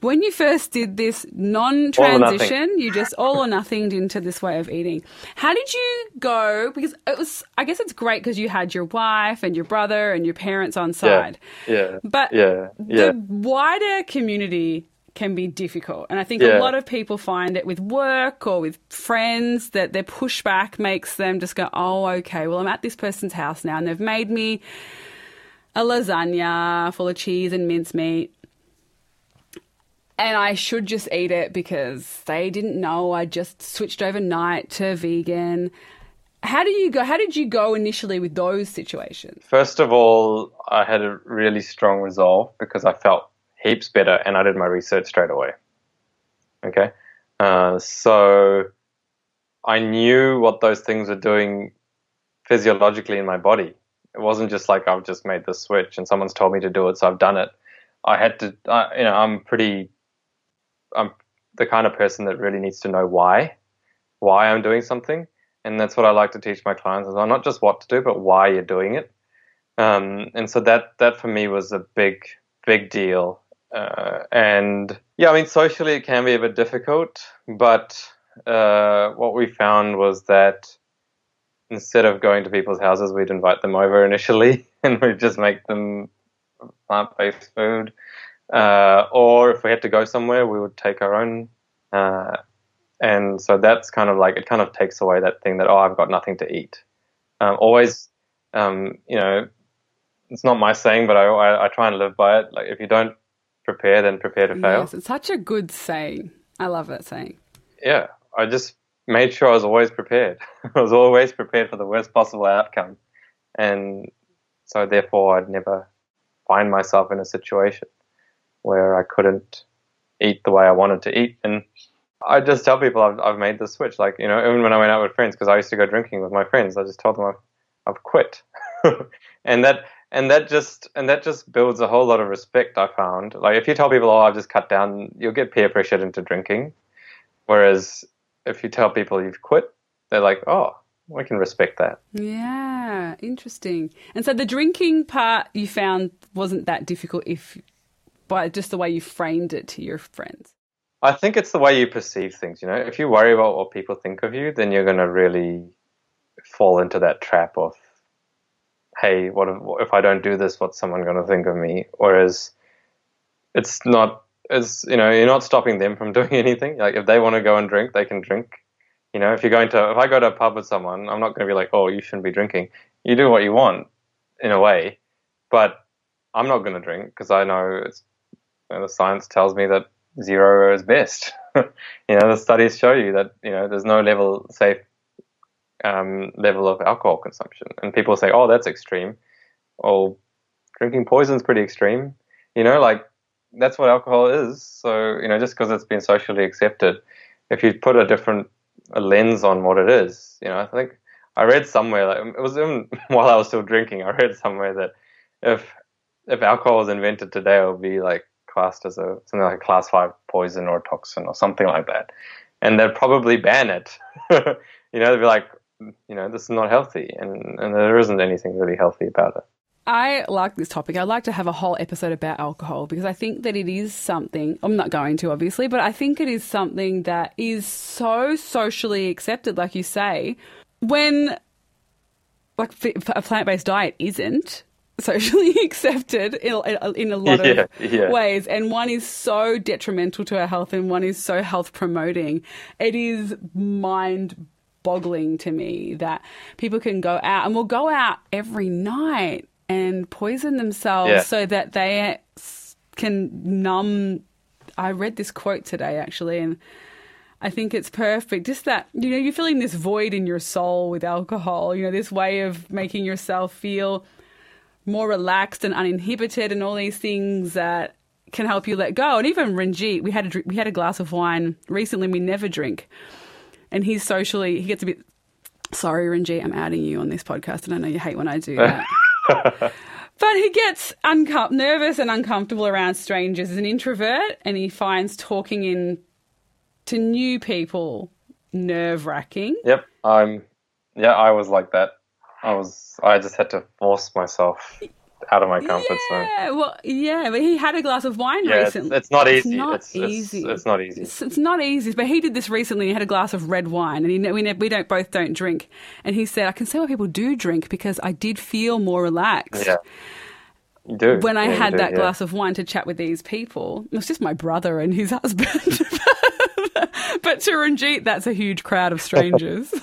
When you first did this non-transition, you just all or nothing into this way of eating. How did you go? Because it was, I guess it's great because you had your wife and your brother and your parents on side. Yeah. yeah but yeah, yeah. the wider community can be difficult. And I think yeah. a lot of people find it with work or with friends that their pushback makes them just go, oh, okay, well, I'm at this person's house now and they've made me a lasagna full of cheese and mincemeat. And I should just eat it because they didn't know I just switched overnight to vegan. How do you go? How did you go initially with those situations? First of all, I had a really strong resolve because I felt heaps better, and I did my research straight away. Okay, uh, so I knew what those things were doing physiologically in my body. It wasn't just like I've just made the switch and someone's told me to do it, so I've done it. I had to, you know, I'm pretty, I'm the kind of person that really needs to know why, why I'm doing something, and that's what I like to teach my clients as well. Not just what to do, but why you're doing it. Um, and so that that for me was a big big deal uh, and yeah, I mean, socially it can be a bit difficult, but uh, what we found was that instead of going to people's houses, we'd invite them over initially <laughs> and we'd just make them plant based food. Uh, or if we had to go somewhere, we would take our own. Uh, and so that's kind of like, it kind of takes away that thing that, oh, I've got nothing to eat. Um, always, um, you know, it's not my saying, but I, I, I try and live by it. Like, if you don't prepare then prepare to fail. Yes, it's such a good saying. I love that saying. Yeah, I just made sure I was always prepared. <laughs> I was always prepared for the worst possible outcome. And so therefore I'd never find myself in a situation where I couldn't eat the way I wanted to eat. And I just tell people I've, I've made the switch. Like, you know, even when I went out with friends, because I used to go drinking with my friends, I just told them I've, I've quit. <laughs> and that and that just and that just builds a whole lot of respect. I found like if you tell people, "Oh, I've just cut down," you'll get peer pressured into drinking. Whereas if you tell people you've quit, they're like, "Oh, we can respect that." Yeah, interesting. And so the drinking part you found wasn't that difficult if by just the way you framed it to your friends. I think it's the way you perceive things. You know, if you worry about what people think of you, then you're going to really fall into that trap of hey, what if, if I don't do this? What's someone going to think of me? Whereas it's not, it's, you know, you're not stopping them from <laughs> doing anything. Like if they want to go and drink, they can drink. You know, if you're going to, if I go to a pub with someone, I'm not going to be like, oh, you shouldn't be drinking. You do what you want in a way, but I'm not going to drink because I know it's, you know, the science tells me that zero is best. <laughs> you know, the studies show you that, you know, there's no level safe um, level of alcohol consumption. And people say, oh, that's extreme. Well, drinking poison is pretty extreme. You know, like that's what alcohol is. So, you know, just because it's been socially accepted, if you put a different a lens on what it is, you know, I think I read somewhere, like, it was even <laughs> while I was still drinking, I read somewhere that if if alcohol was invented today, it would be like classed as a something like a class five poison or a toxin or something like that, and they'd probably ban it. <laughs> you know, they'd be like, you know, this is not healthy, and, and there isn't anything really healthy about it. I like this topic. I'd like to have a whole episode about alcohol because I think that it is something, I'm not going to obviously, but I think it is something that is so socially accepted, like you say. When like a plant based diet isn't socially <laughs> accepted in, in a lot of yeah, yeah. ways and one is so detrimental to our health and one is so health promoting it is mind boggling to me that people can go out and will go out every night and poison themselves yeah. so that they can numb i read this quote today actually and I think it's perfect. Just that, you know, you're filling this void in your soul with alcohol, you know, this way of making yourself feel more relaxed and uninhibited and all these things that can help you let go. And even Ranjit, we had a, we had a glass of wine recently. We never drink, and he's socially he gets a bit. Sorry, Ranjit, I'm adding you on this podcast, and I know you hate when I do that. <laughs> but he gets uncom- nervous and uncomfortable around strangers. He's an introvert, and he finds talking in to new people nerve wracking. Yep, I'm. Yeah, I was like that. I was. I just had to force myself out of my comfort yeah, zone. Yeah, well, yeah, but he had a glass of wine yeah, recently. It's, it's not easy. It's not it's, easy. It's, it's not easy. It's, not easy. But he did this recently. He had a glass of red wine, and he, we we don't both don't drink. And he said, "I can see why people do drink because I did feel more relaxed." Yeah. You do. When I yeah, had do, that glass of wine to chat with these people, it was just my brother and his <laughs> husband. <laughs> but to Ranjit, that's a huge crowd of strangers. <laughs>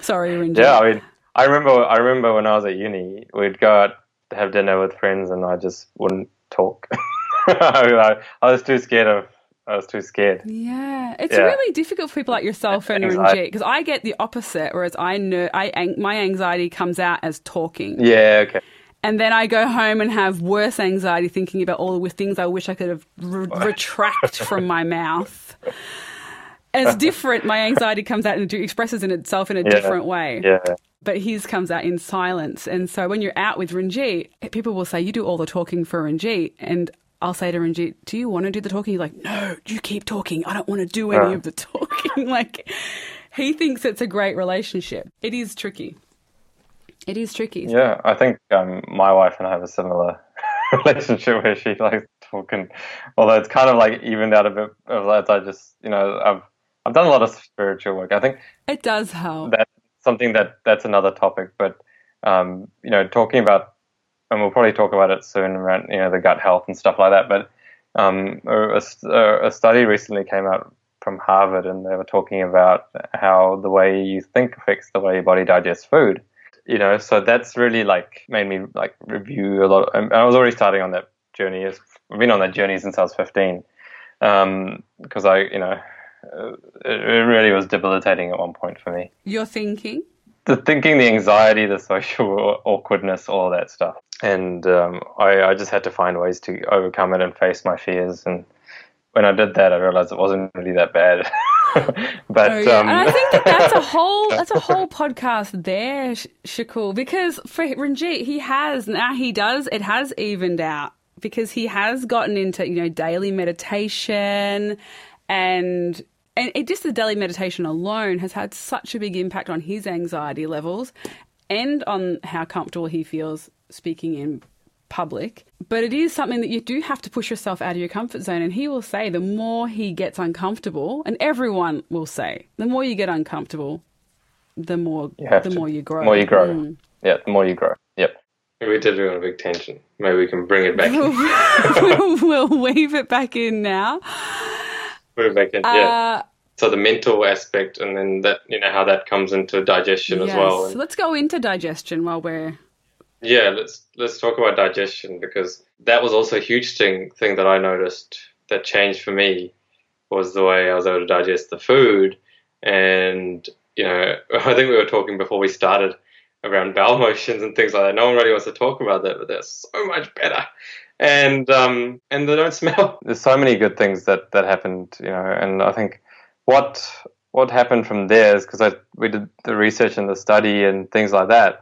Sorry, Ranjit. Yeah, I mean, I remember, I remember when I was at uni, we'd go out to have dinner with friends, and I just wouldn't talk. <laughs> I, was too scared of. I was too scared. Yeah, it's Yeah. really difficult for people like yourself and. Ranjit because I get the opposite. Whereas I know, I my anxiety comes out as talking. Yeah. Okay. And then I go home and have worse anxiety thinking about all the things I wish I could have re- retract from my <laughs> mouth. It's different. My anxiety comes out and expresses in itself in a Yeah. different way. Yeah. But his comes out in silence. And so when you're out with Ranjit, people will say, You do all the talking for Ranjit. And I'll say to Ranjit, Do you want to do the talking? He's like, No, you keep talking. I don't want to do any Uh. of the talking. <laughs> like, he thinks it's a great relationship. It is tricky. It is tricky. Yeah, I think um, my wife and I have a similar <laughs> relationship where she likes talking, although it's kind of like evened out a bit of that. I just, you know, I've I've done a lot of spiritual work. I think It does help. that's something that that's another topic, but um, you know, talking about, and we'll probably talk about it soon around you know the gut health and stuff like that. But um, a, a, a study recently came out from Harvard, and they were talking about how the way you think affects the way your body digests food you know so that's really like made me like review a lot and i was already starting on that journey. I've been on that journey since i was 15 um because i you know uh, it it really was debilitating at one point for me. You're thinking? the thinking the anxiety the social <laughs> awkwardness all that stuff. And um i i just had to find ways to overcome it and face my fears. And when i did that i realized it wasn't really that bad <laughs> <laughs> but Oh, yeah. um and I think that that's a <laughs> whole that's a whole podcast there, Sh- Shakul, because for Ranjit, he has now he does it has evened out because he has gotten into you know daily meditation and. And it, just the daily meditation alone has had such a big impact on his anxiety levels and on how comfortable he feels speaking in public. But it is something that you do have to push yourself out of your comfort zone. And he will say the more he gets uncomfortable, and everyone will say, the more you get uncomfortable, the more You the to. more you grow. The more you grow. Mm. Yeah, the more you grow. Yep. We did do a big tangent. Maybe we can bring it back. <laughs> we'll, we'll weave it back in now. Put it back in. Uh, yeah. So the mental aspect, and then that you know how that comes into digestion as well. And Let's go into digestion while we're. Yeah, let's let's talk about digestion because that was also a huge thing thing that I noticed that changed for me was the way I was able to digest the food, and you know <laughs> I think we were talking before we started around bowel <laughs> motions and things like that. No one really wants to talk about that, but they're so much better. And um, and they don't <laughs> smell. There's so many good things that that happened, you know. And I think what what happened from there is because I we did the research and the study and things like that.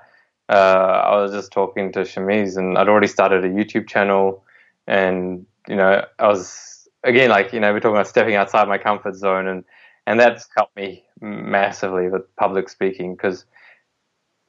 Uh, I was just talking to Shamiz, and I'd already started a YouTube channel, and you know I was again like you know we're talking about stepping outside my comfort zone, and and that's helped me massively with public speaking because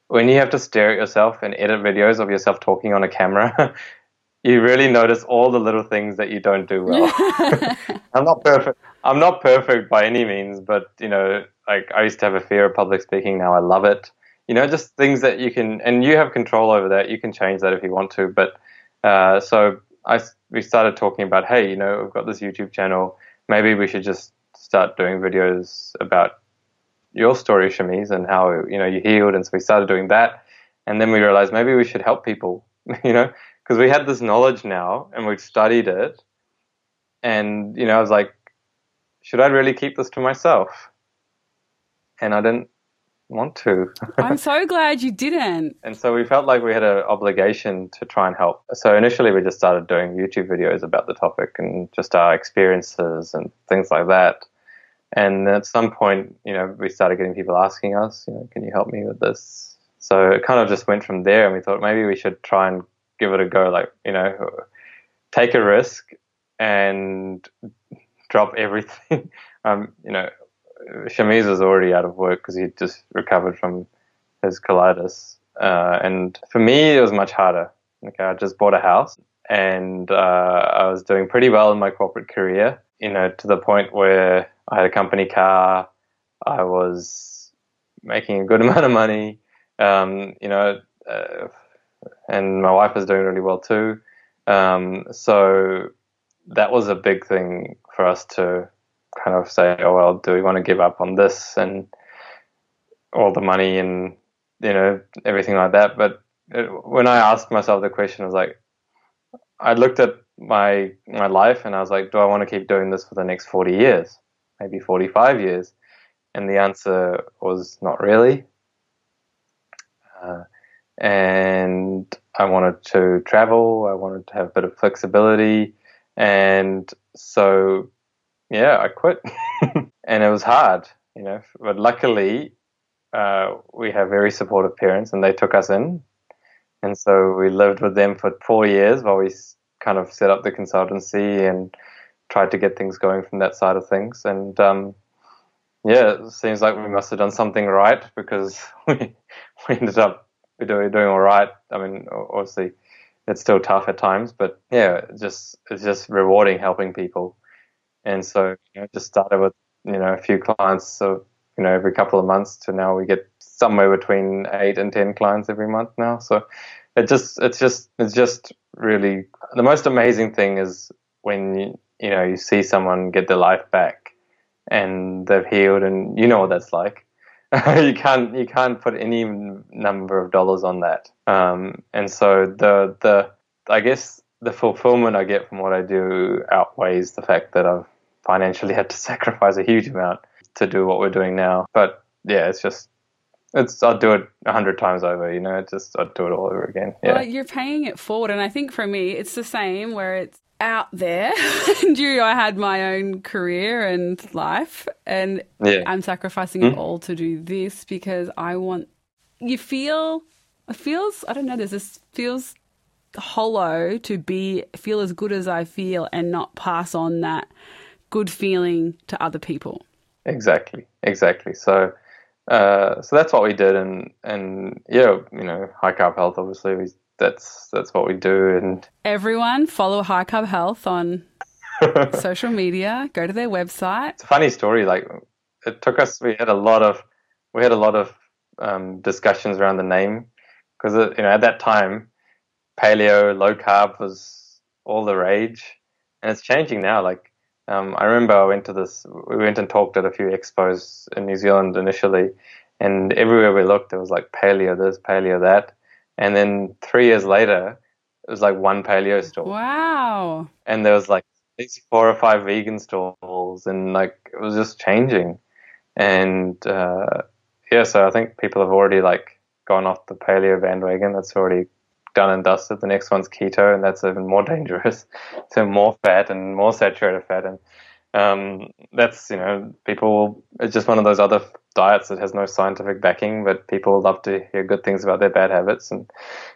when you have to stare at yourself and edit videos of yourself talking on a camera, <laughs> you really notice all the little things that you don't do well. <laughs> I'm not perfect. I'm not perfect by any means, but you know, like I used to have a fear of public speaking. Now I love it. You know, just things that you can, and you have control over that. You can change that if you want to. But uh, so I, we started talking about, hey, you know, we've got this YouTube channel. Maybe we should just start doing videos about your story, Shamiz, and how you know you healed. And so we started doing that, and then we realized maybe we should help people. <laughs> You know, because we had this knowledge now and we'd studied it, and you know, I was like, should I really keep this to myself? And I didn't want to. I'm so <laughs> glad you didn't. And so we felt like we had an obligation to try and help. So initially we just started doing YouTube videos about the topic and just our experiences and things like that. And at some point, you know, we started getting people asking us, you know, can you help me with this? So it kind of just went from there and we thought maybe we should try and give it a go, like, you know, take a risk and drop everything. <laughs> um, you know, Shamiz was already out of work because he just recovered from his colitis. Uh, and for me, it was much harder. Okay, I just bought a house and uh, I was doing pretty well in my corporate career, you know, to the point where I had a company car. I was making a good <laughs> amount of money, um, you know, uh, and my wife was doing really well too. Um, so that was a big thing for us to kind of say, oh well, do we want to give up on this and all the money and you know everything like that? But it, when I asked myself the question, I was like, I looked at my my life and I was like, do I want to keep doing this for the next forty years, maybe forty five years? And the answer was not really. Uh, and I wanted to travel. I wanted to have a bit of flexibility, and so yeah, I quit, <laughs> and it was hard, you know. But luckily, uh, we have very supportive parents, and they took us in, and so we lived with them for four years while we kind of set up the consultancy and tried to get things going from that side of things. And um, yeah, it seems like we must have done something right because <laughs> we we ended up doing doing all right. I mean, obviously, it's still tough at times, but yeah, it's just it's just rewarding helping people and so, you know, just started with, you know, a few clients, so, you know, every couple of months to now we get somewhere between eight and 10 clients every month now. So it just, it's just, it's just really, the most amazing thing is when, you, you know, you see someone get their life back and they've healed and you know what that's like. <laughs> you can't you can't put any number of dollars on that. Um, and so the the I guess the fulfillment I get from what I do outweighs the fact that I've financially <laughs> had to sacrifice a huge amount to do what we're doing now. But yeah, it's just it's I'd do it a hundred times over. You know, it's just I'd do it all over again. Yeah, well, you're paying it forward, and I think for me, it's the same where it's out there. <laughs> and you, I had my own career and life, and yeah. I'm sacrificing mm-hmm. it all to do this because I want. You feel it feels I don't know. There's this feels hollow to be feel as good as I feel and not pass on that good feeling to other people. Exactly, exactly. So, uh, so that's what we did, and and yeah, you know, high carb health. Obviously, we, that's that's what we do. And everyone follow high carb health on <laughs> social media. Go to their website. It's a funny story. Like it took us. We had a lot of we had a lot of um, discussions around the name because uh, you know at that time, paleo, low carb was all the rage, and it's changing now. Like um, I remember I went to this, we went and talked at a few expos in New Zealand initially, and everywhere we looked, there was like paleo this, paleo that. And then three years later, it was like one paleo store. Wow. And there was like these four or five vegan stalls, and like it was just changing. And uh, yeah, so I think people have already like gone off the paleo bandwagon. That's already done and dusted. The next one's keto, and that's even more <laughs> dangerous. so more fat and more saturated fat, and um, that's you know people. It's just one of those other diets that has no scientific backing, but people love to hear good things about their bad habits, and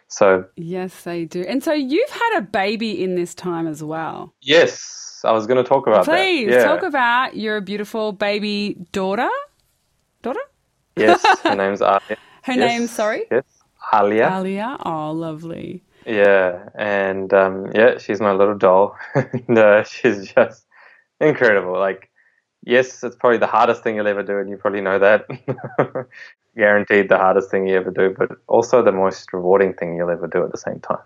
so yes, they do. And so you've had a baby in this time as well. Yes, I was going to talk about Please, that. Please yeah. talk about your beautiful baby daughter. Daughter. Yes, her <laughs> name's Alia. Her yes. name, sorry. Yes. Alia. Alia, oh, lovely. Yeah, and um, yeah, she's my little doll. <laughs> and, uh, she's just incredible. Like yes, it's probably the hardest thing you'll ever do, and you probably know that. <laughs> Guaranteed the hardest thing you ever do, but also the most rewarding thing you'll ever do at the same time.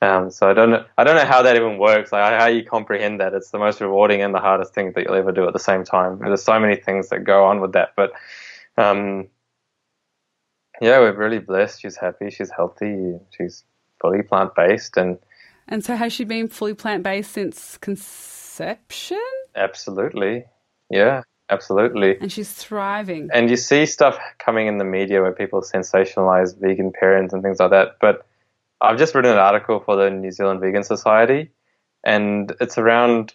Um, so I don't know. I don't know how that even works. Like how you comprehend that. It's the most rewarding and the hardest thing that you'll ever do at the same time. There's so many things that go on with that, but um, yeah, we're really blessed. She's happy. She's healthy. She's fully plant based, and and so has she been fully plant based since conception? Absolutely. Yeah, absolutely. And she's thriving. And you see stuff coming in the media where people sensationalize vegan parents and things like that. But I've just written an article for the New Zealand Vegan Society, and it's around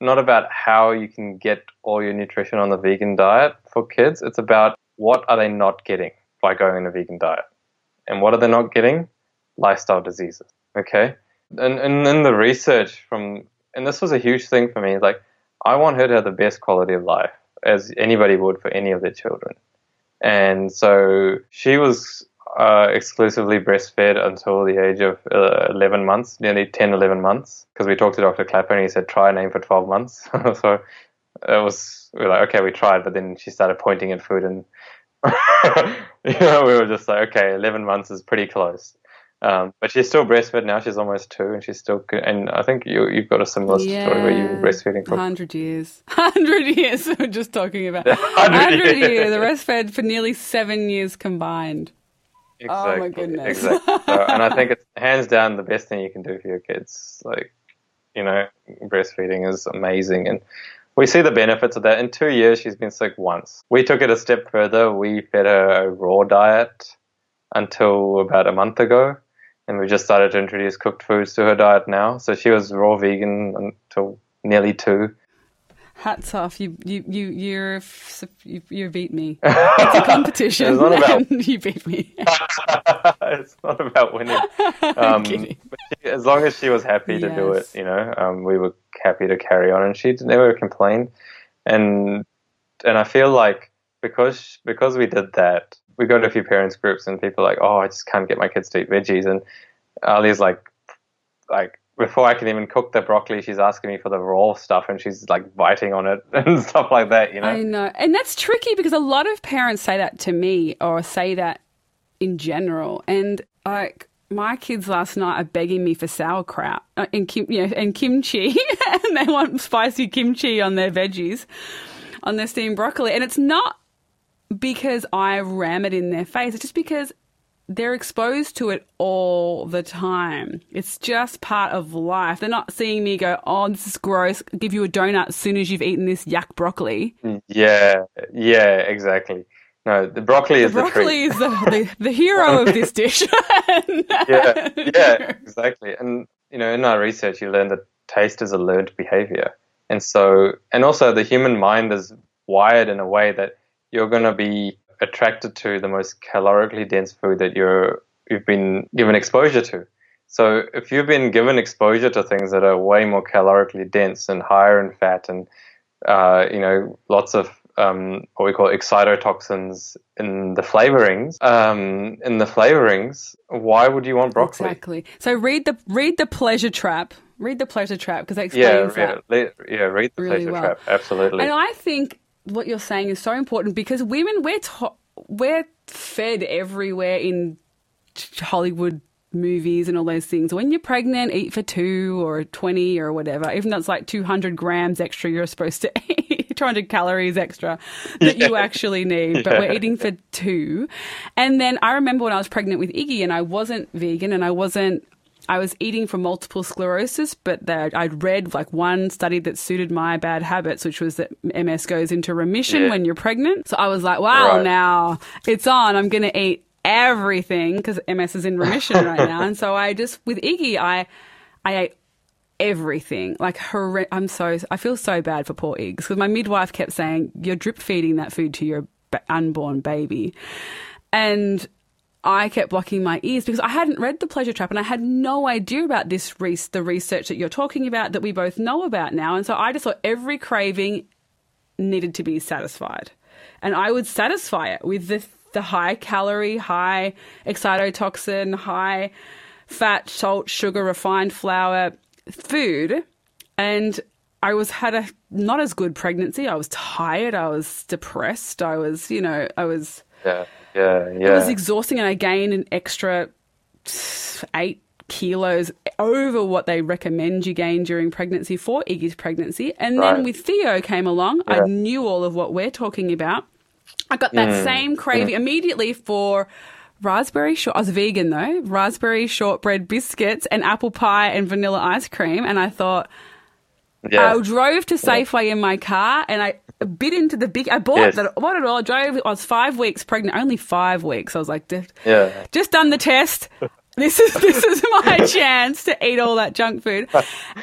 not about how you can get all your nutrition on the vegan diet for kids. It's about what are they not getting by going on a vegan diet. And what are they not getting? Lifestyle diseases. Okay? And, and in the research from, and this was a huge thing for me, like, I want her to have the best quality of life as anybody would for any of their children. And so she was uh, exclusively breastfed until the age of uh, 11 months, nearly 10, 11 months, because we talked to Dr. Klaper and he said, try a name for 12 months. <laughs> so it was, we were like, okay, we tried, but then she started pointing at food and, <laughs> you know, we were just like, okay, 11 months is pretty close. Um, but she's still breastfed now. She's almost two, and she's still. And I think you you've got a similar yeah, story where you were breastfeeding for hundred years. <laughs> Hundred years. <laughs> We're just talking about hundred years. years. The breastfed for nearly seven years combined. Exactly, oh my goodness! Exactly. So, and I think it's hands down the best thing you can do for your kids. Like, you know, breastfeeding is amazing, and we see the benefits of that. In two years, she's been sick once. We took it a step further. We fed her a raw diet until about a month ago and we just started to introduce cooked foods to her diet now. So she was raw vegan until nearly two. Hats off! You you you you're you, you beat me. <laughs> It's a competition. it's not about <laughs> you beat me. <laughs> it's not about winning. Um, she, as long as she was happy yes. to do it, you know, um, we were happy to carry on, and she never complained. And and I feel like because because we did that, we go to a few parents groups and people are like, oh, I just can't get my kids to eat veggies, and Ali's like, like before I can even cook the broccoli, she's asking me for the raw stuff and she's like biting on it <laughs> and stuff like that, you know? I know. And that's tricky because a lot of parents say that to me or say that in general. And like, my kids last night are begging me for sauerkraut uh, and, kim, you know, and kimchi, <laughs> and they want spicy kimchi on their veggies, on their steamed broccoli. And it's not because I ram it in their face. It's just because they're exposed to it all the time. It's just part of life. They're not seeing me go, oh, this is gross, give you a donut as soon as you've eaten this yuck broccoli. Mm, yeah, yeah, exactly. No, the broccoli the is broccoli the is the, the, the hero of this <laughs> dish. <laughs> yeah, yeah, exactly. And, you know, in our research, you learn that taste is a learned behavior. And so, and also the human mind is wired in a way that you're going to be attracted to the most calorically dense food that you're you've been given exposure to. So if you've been given exposure to things that are way more calorically dense and higher in fat and uh, you know lots of um, what we call excitotoxins in the flavorings, um, in the flavorings, why would you want broccoli? Exactly. So read the read the pleasure trap. Read the pleasure trap because it explains yeah, that. Yeah, read the really pleasure well. trap. Absolutely. And I think what you're saying is so important because women we're to- we're fed everywhere in Hollywood movies and all those things. When you're pregnant, eat for two or 20 or whatever, even though it's like 200 grams extra you're supposed to <laughs> eat, 200 calories extra that you <laughs> actually need, but we're eating for two. And then I remember when I was pregnant with Iggy and I wasn't vegan and I wasn't I was eating for multiple sclerosis, but I'd read like one study that suited my bad habits, which was that MS goes into remission yeah. when you're pregnant. So I was like, wow, right. now it's on. I'm going to eat everything because MS is in <laughs> remission right now. And so I just, with Iggy, I, I ate everything. Like, horrend- I'm so, I feel so bad for poor Iggs because my midwife kept saying, you're drip feeding that food to your unborn baby. And I kept blocking my ears because I hadn't read The Pleasure Trap and I had no idea about this the research that you're talking about that we both know about now. And so I just thought every craving needed to be satisfied. And I would satisfy it with the, the high calorie, high excitotoxin, high fat, salt, sugar, refined flour food. And I was had a not as good pregnancy. I was tired. I was depressed. I was, you know, I was. Yeah, yeah, yeah. It was exhausting, and I gained an extra eight kilos over what they recommend you gain during pregnancy for Iggy's pregnancy. And then with Theo came along, I knew all of what we're talking about. I got that Mm. same craving immediately for raspberry short. I was vegan though. Raspberry shortbread biscuits and apple pie and vanilla ice cream. And I thought yeah. I drove to Safeway in my car and I bit into the big. I bought Yes. that. Bought it all. I drove. I was five weeks pregnant. Only five weeks. I was like, Yeah. just done the test. <laughs> This is this is my <laughs> chance to eat all that junk food.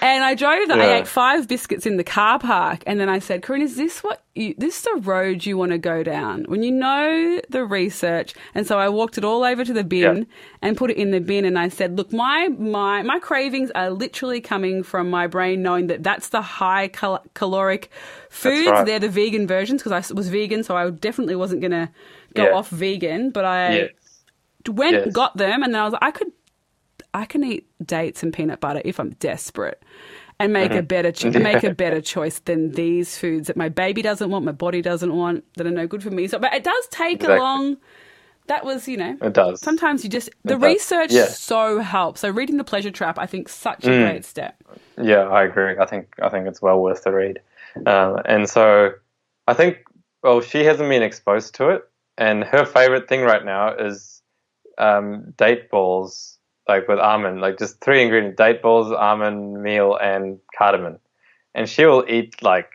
And I drove that. I ate five biscuits in the car park, and then I said, "Corinne, is this what you, this is the road you want to go down when you know the research?" And so I walked it all over to the bin Yeah. and put it in the bin, and I said, "Look, my my my cravings are literally coming from my brain knowing that that's the high cal- caloric foods. right. They're the vegan versions because I was vegan, so I definitely wasn't going to go Yeah. off vegan, but I." yes. Went Yes. got them and then I was like I could I can eat dates and peanut butter if I'm desperate and make a better cho- Mm-hmm. Yeah. make a <laughs> better choice than these foods that my baby doesn't want, my body doesn't want, that are no good for me. So but it does take Exactly. long. that was, you know, It does. sometimes you just the It research Yeah. so helps. So reading the pleasure trap I think such a Mm. great step. Yeah, I agree. I think I think it's well worth the read. Um, and so I think well, she hasn't been exposed to it, and her favorite thing right now is um, date balls, like with almond, like just three ingredients: date balls, almond meal, and cardamom. And she will eat like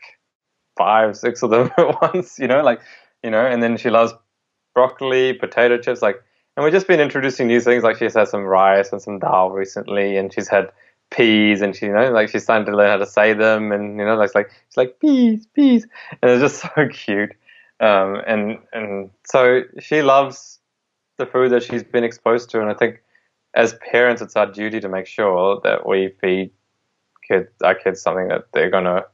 five, six of them <laughs> at once. You know, like you know, and then she loves broccoli, potato chips, like. And we've just been introducing new things, like she's had some rice and some dal recently, and she's had peas and she you know like she's starting to learn how to say them and you know like like she's like peas peas and it's just <laughs> so cute um and and so she loves the food that she's been exposed to and i think as parents it's our duty to make sure that we feed kids our kids something that they're gonna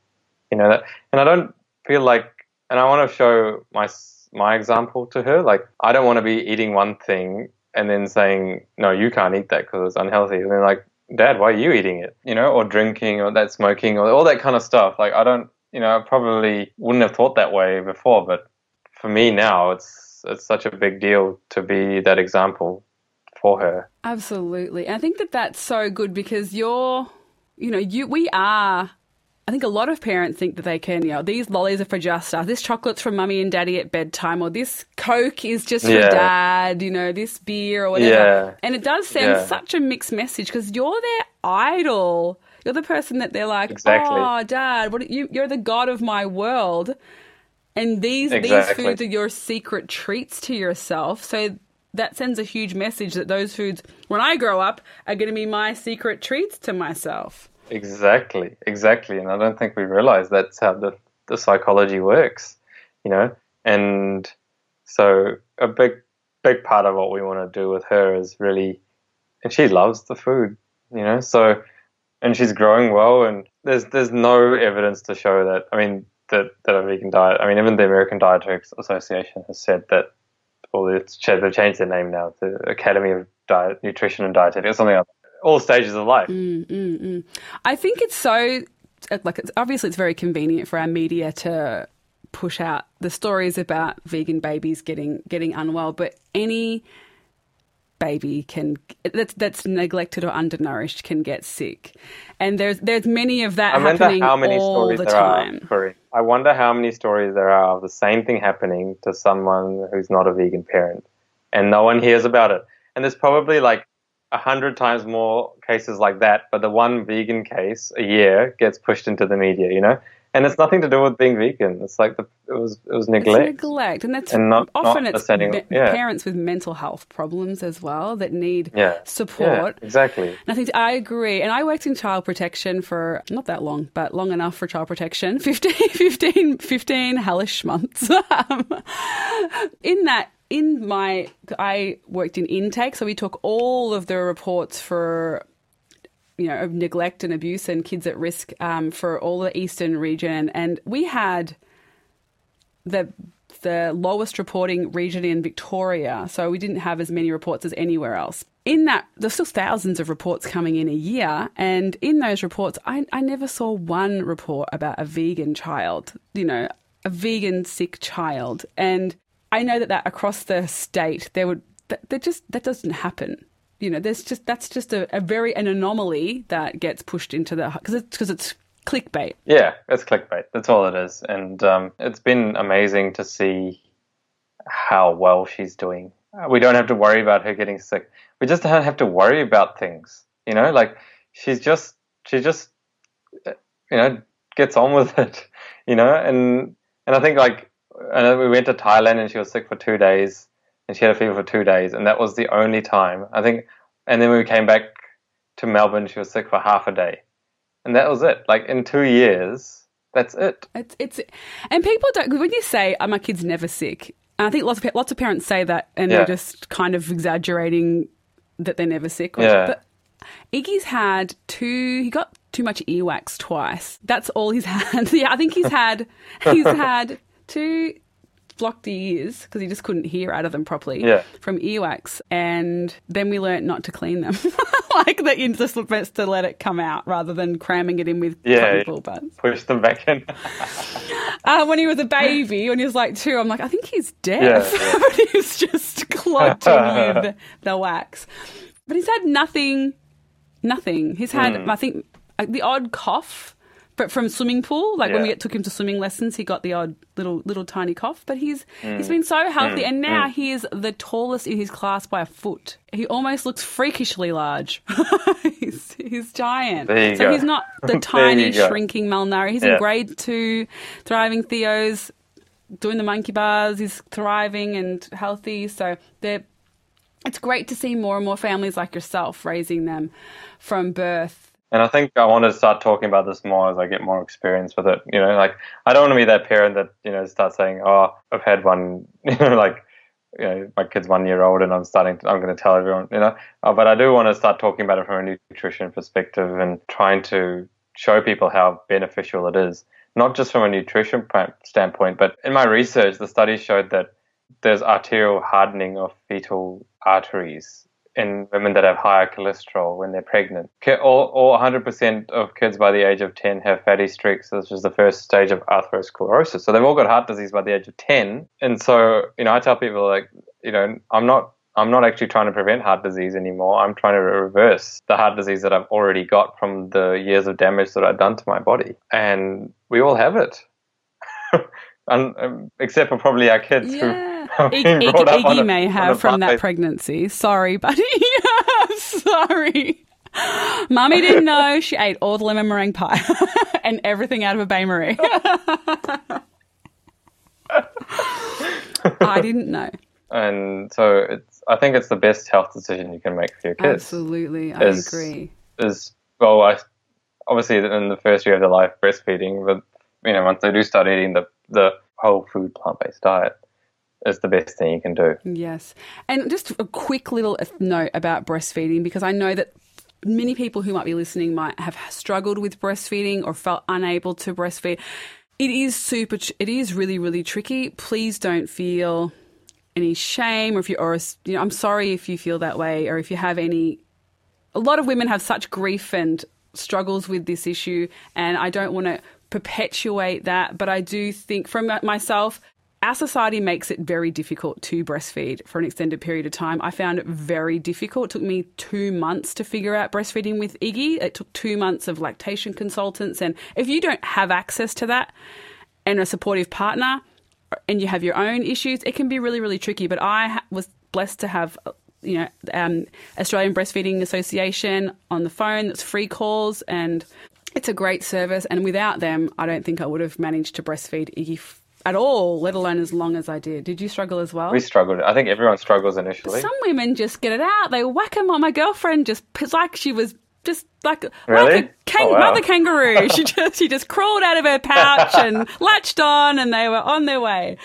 you know that and i don't feel like and i want to show my my example to her like i don't want to be eating one thing and then saying no you can't eat that because it's unhealthy and then like Dad, why are you eating it? You know, or drinking, or that smoking, or all that kind of stuff. Like, I don't, you know, I probably wouldn't have thought that way before, but for me now, it's it's such a big deal to be that example for her. Absolutely. I think that that's so good because you're, you know, you we are. I think a lot of parents think that they can, you know, these lollies are for just us. This chocolate's for mummy and daddy at bedtime, or this Coke is just for dad, you know, this beer or whatever. Yeah. And it does send Yeah. such a mixed message because you're their idol. You're the person that they're like, Exactly. oh, dad, what you? You're the god of my world. And these these foods are your secret treats to yourself. So that sends a huge message that those foods, when I grow up, are going to be my secret treats to myself. Exactly, exactly. And I don't think we realize that's how the, the psychology works, you know? And so a big, big part of what we want to do with her is really, and she loves the food, you know? So, and she's growing well and there's, there's no evidence to show that, I mean, that, that a vegan diet, I mean, even the American Dietary Association has said that, or it's, they've changed their name now, the Academy of Diet, Nutrition and Dietetics, something like that. All stages of life. Mm, mm, mm. I think it's so uh, like it's obviously it's very convenient for our media to push out the stories about vegan babies getting getting unwell, but any baby can that's that's neglected or undernourished can get sick, and there's there's many of that I wonder happening how many all stories the there time. are. Corey. I wonder how many stories there are of the same thing happening to someone who's not a vegan parent, and no one hears about it. And there's probably like a hundred times more cases like that, but the one vegan case a year gets pushed into the media, you know. And it's nothing to do with being vegan. It's like the, it was it was It's neglect. neglect, and that's And not- often not it's me- yeah. parents with mental health problems as well that need Yeah. Yeah, support. exactly. And I think I agree. And I worked in child protection for not that long, but long enough for child protection <laughs> 15, 15, 15 hellish months. <laughs> Um, in that, in my, I worked in intake, so we took all of the reports for you know, of neglect and abuse and kids at risk um, for all the eastern region, and we had the the lowest reporting region in Victoria, so we didn't have as many reports as anywhere else. in that, there's still thousands of reports coming in a year. And in those reports, I, I never saw one report about a vegan child, you know, a vegan sick child. And I know that, that across the state, there would, that, that just, that doesn't happen. You know, there's just, that's just a, a very, an anomaly that gets pushed into the, because it's, cause it's clickbait. Yeah, it's clickbait. That's all it is. And um, it's been amazing to see how well she's doing. We don't have to worry about her getting sick. We just don't have to worry about things. You know, like she's just, she just, you know, gets on with <laughs> it. You know, and and I think like, and we went to Thailand and she was sick for two days, and she had a fever for two days, and that was the only time I think. And then when we came back to Melbourne, she was sick for half a day and that was it. Like in two years, that's it. It's it's and people don't when you say oh, my kid's never sick. I think lots of lots of parents say that, and yeah. they're just kind of exaggerating that they're never sick. Yeah. But Iggy's had two. He got too much earwax twice. That's all he's <laughs> had. yeah, I think he's had he's <laughs> had two blocked the ears because he just couldn't hear out of them properly yeah. from earwax. And then we learnt not to clean them. <laughs> like that you're just supposed to let it come out rather than cramming it in with yeah, ball buds. Push them back in. <laughs> uh, when he was a baby, when he was like two, I'm like, I think he's deaf. Yeah, <laughs> yeah. but he was just clogged in with the wax. But he's had nothing, nothing. He's had, mm. I think, the odd cough but from swimming pool, like yeah. when we took him to swimming lessons, he got the odd little little tiny cough. But he's mm. he's been so healthy, mm. and now mm. he is the tallest in his class by a foot. He almost looks freakishly large. <laughs> he's, he's giant. so go. he's not <laughs> the tiny shrinking Malnari. He's yeah. in grade two, thriving Theos, doing the monkey bars. He's thriving and healthy. So they're it's great to see more and more families like yourself raising them from birth and I think I want to start talking about this more as I get more experience with it. You know, like I don't want to be that parent that you know starts saying, "Oh, I've had one," <laughs> you know, like you know, my kid's one year old, and I'm starting. To, I'm going to tell everyone, you know. Uh, but I do want to start talking about it from a nutrition perspective and trying to show people how beneficial it is, not just from a nutrition standpoint, but in my research, the studies showed that there's arterial hardening of fetal arteries in women that have higher cholesterol when they're pregnant. All, all 100% of kids by the age of 10 have fatty streaks, which is the first stage of atherosclerosis. So they've all got heart disease by the age of 10. And so, you know, I tell people like, you know, I'm not I'm not actually trying to prevent heart disease anymore. I'm trying to reverse the heart disease that I've already got from the years of damage that I've done to my body. And we all have it. And, um, except for probably our kids yeah. <laughs> who Iggy, Iggy may have from that pregnancy. Sorry, buddy. <laughs> Sorry. Mummy didn't <laughs> know she ate all the lemon meringue pie and everything out of a Bain Marie. I didn't know. And so it's I think it's the best health decision you can make for your kids. Absolutely. I is, agree. Is well I obviously in the first year of their life breastfeeding, but you know, once they do start eating the the whole food plant based diet, is the best thing you can do. Yes. And just a quick little note about breastfeeding because I know that many people who might be listening might have struggled with breastfeeding or felt unable to breastfeed. It is super it is really really tricky. Please don't feel any shame or if you or you know I'm sorry if you feel that way or if you have any a lot of women have such grief and struggles with this issue and I don't want to perpetuate that but I do think from myself our society makes it very difficult to breastfeed for an extended period of time. I found it very difficult. It took me two months to figure out breastfeeding with Iggy. It took two months of lactation consultants. And if you don't have access to that and a supportive partner and you have your own issues, it can be really, really tricky. But I was blessed to have you know, um, Australian Breastfeeding Association on the phone. That's free calls, and it's a great service. And without them, I don't think I would have managed to breastfeed Iggy at all, let alone as long as I did. Did you struggle as well? We struggled. I think everyone struggles initially. Some women just get it out. They whack them on. My girlfriend just it's like she was just like, really? like a kang- oh, wow. mother kangaroo. <laughs> she just she just crawled out of her pouch and <laughs> latched on, and they were on their way.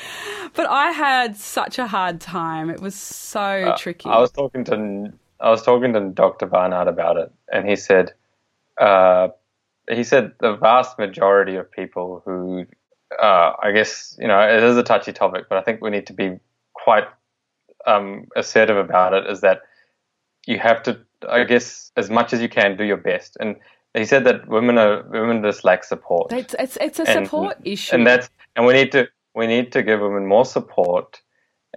But I had such a hard time. It was so uh, tricky. I was talking to I was talking to Dr. Barnard about it, and he said. Uh, he said the vast majority of people who uh, I guess you know it is a touchy topic, but I think we need to be quite um, assertive about it. Is that you have to, I guess, as much as you can, do your best. And he said that women are women just lack support. It's it's, it's a And- support issue. and that's and we need to we need to give women more support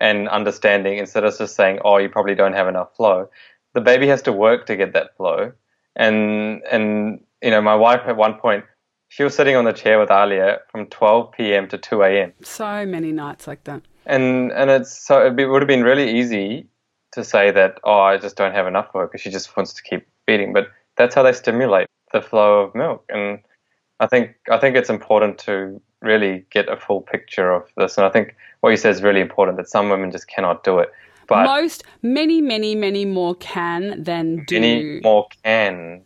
and understanding instead of just saying, "Oh, you probably don't have enough flow." The baby has to work to get that flow, and and you know, my wife at one point she was sitting on the chair with Alia from 12 p.m. to 2 a.m. so many nights like that. and and it's so it'd be, it would have been really easy to say that oh I just don't have enough work because she just wants to keep feeding, but that's how they stimulate the flow of milk, and I think I think it's important to really get a full picture of this, and I think what you said is really important that some women just cannot do it, but Most, many, many, many more can than do. many more can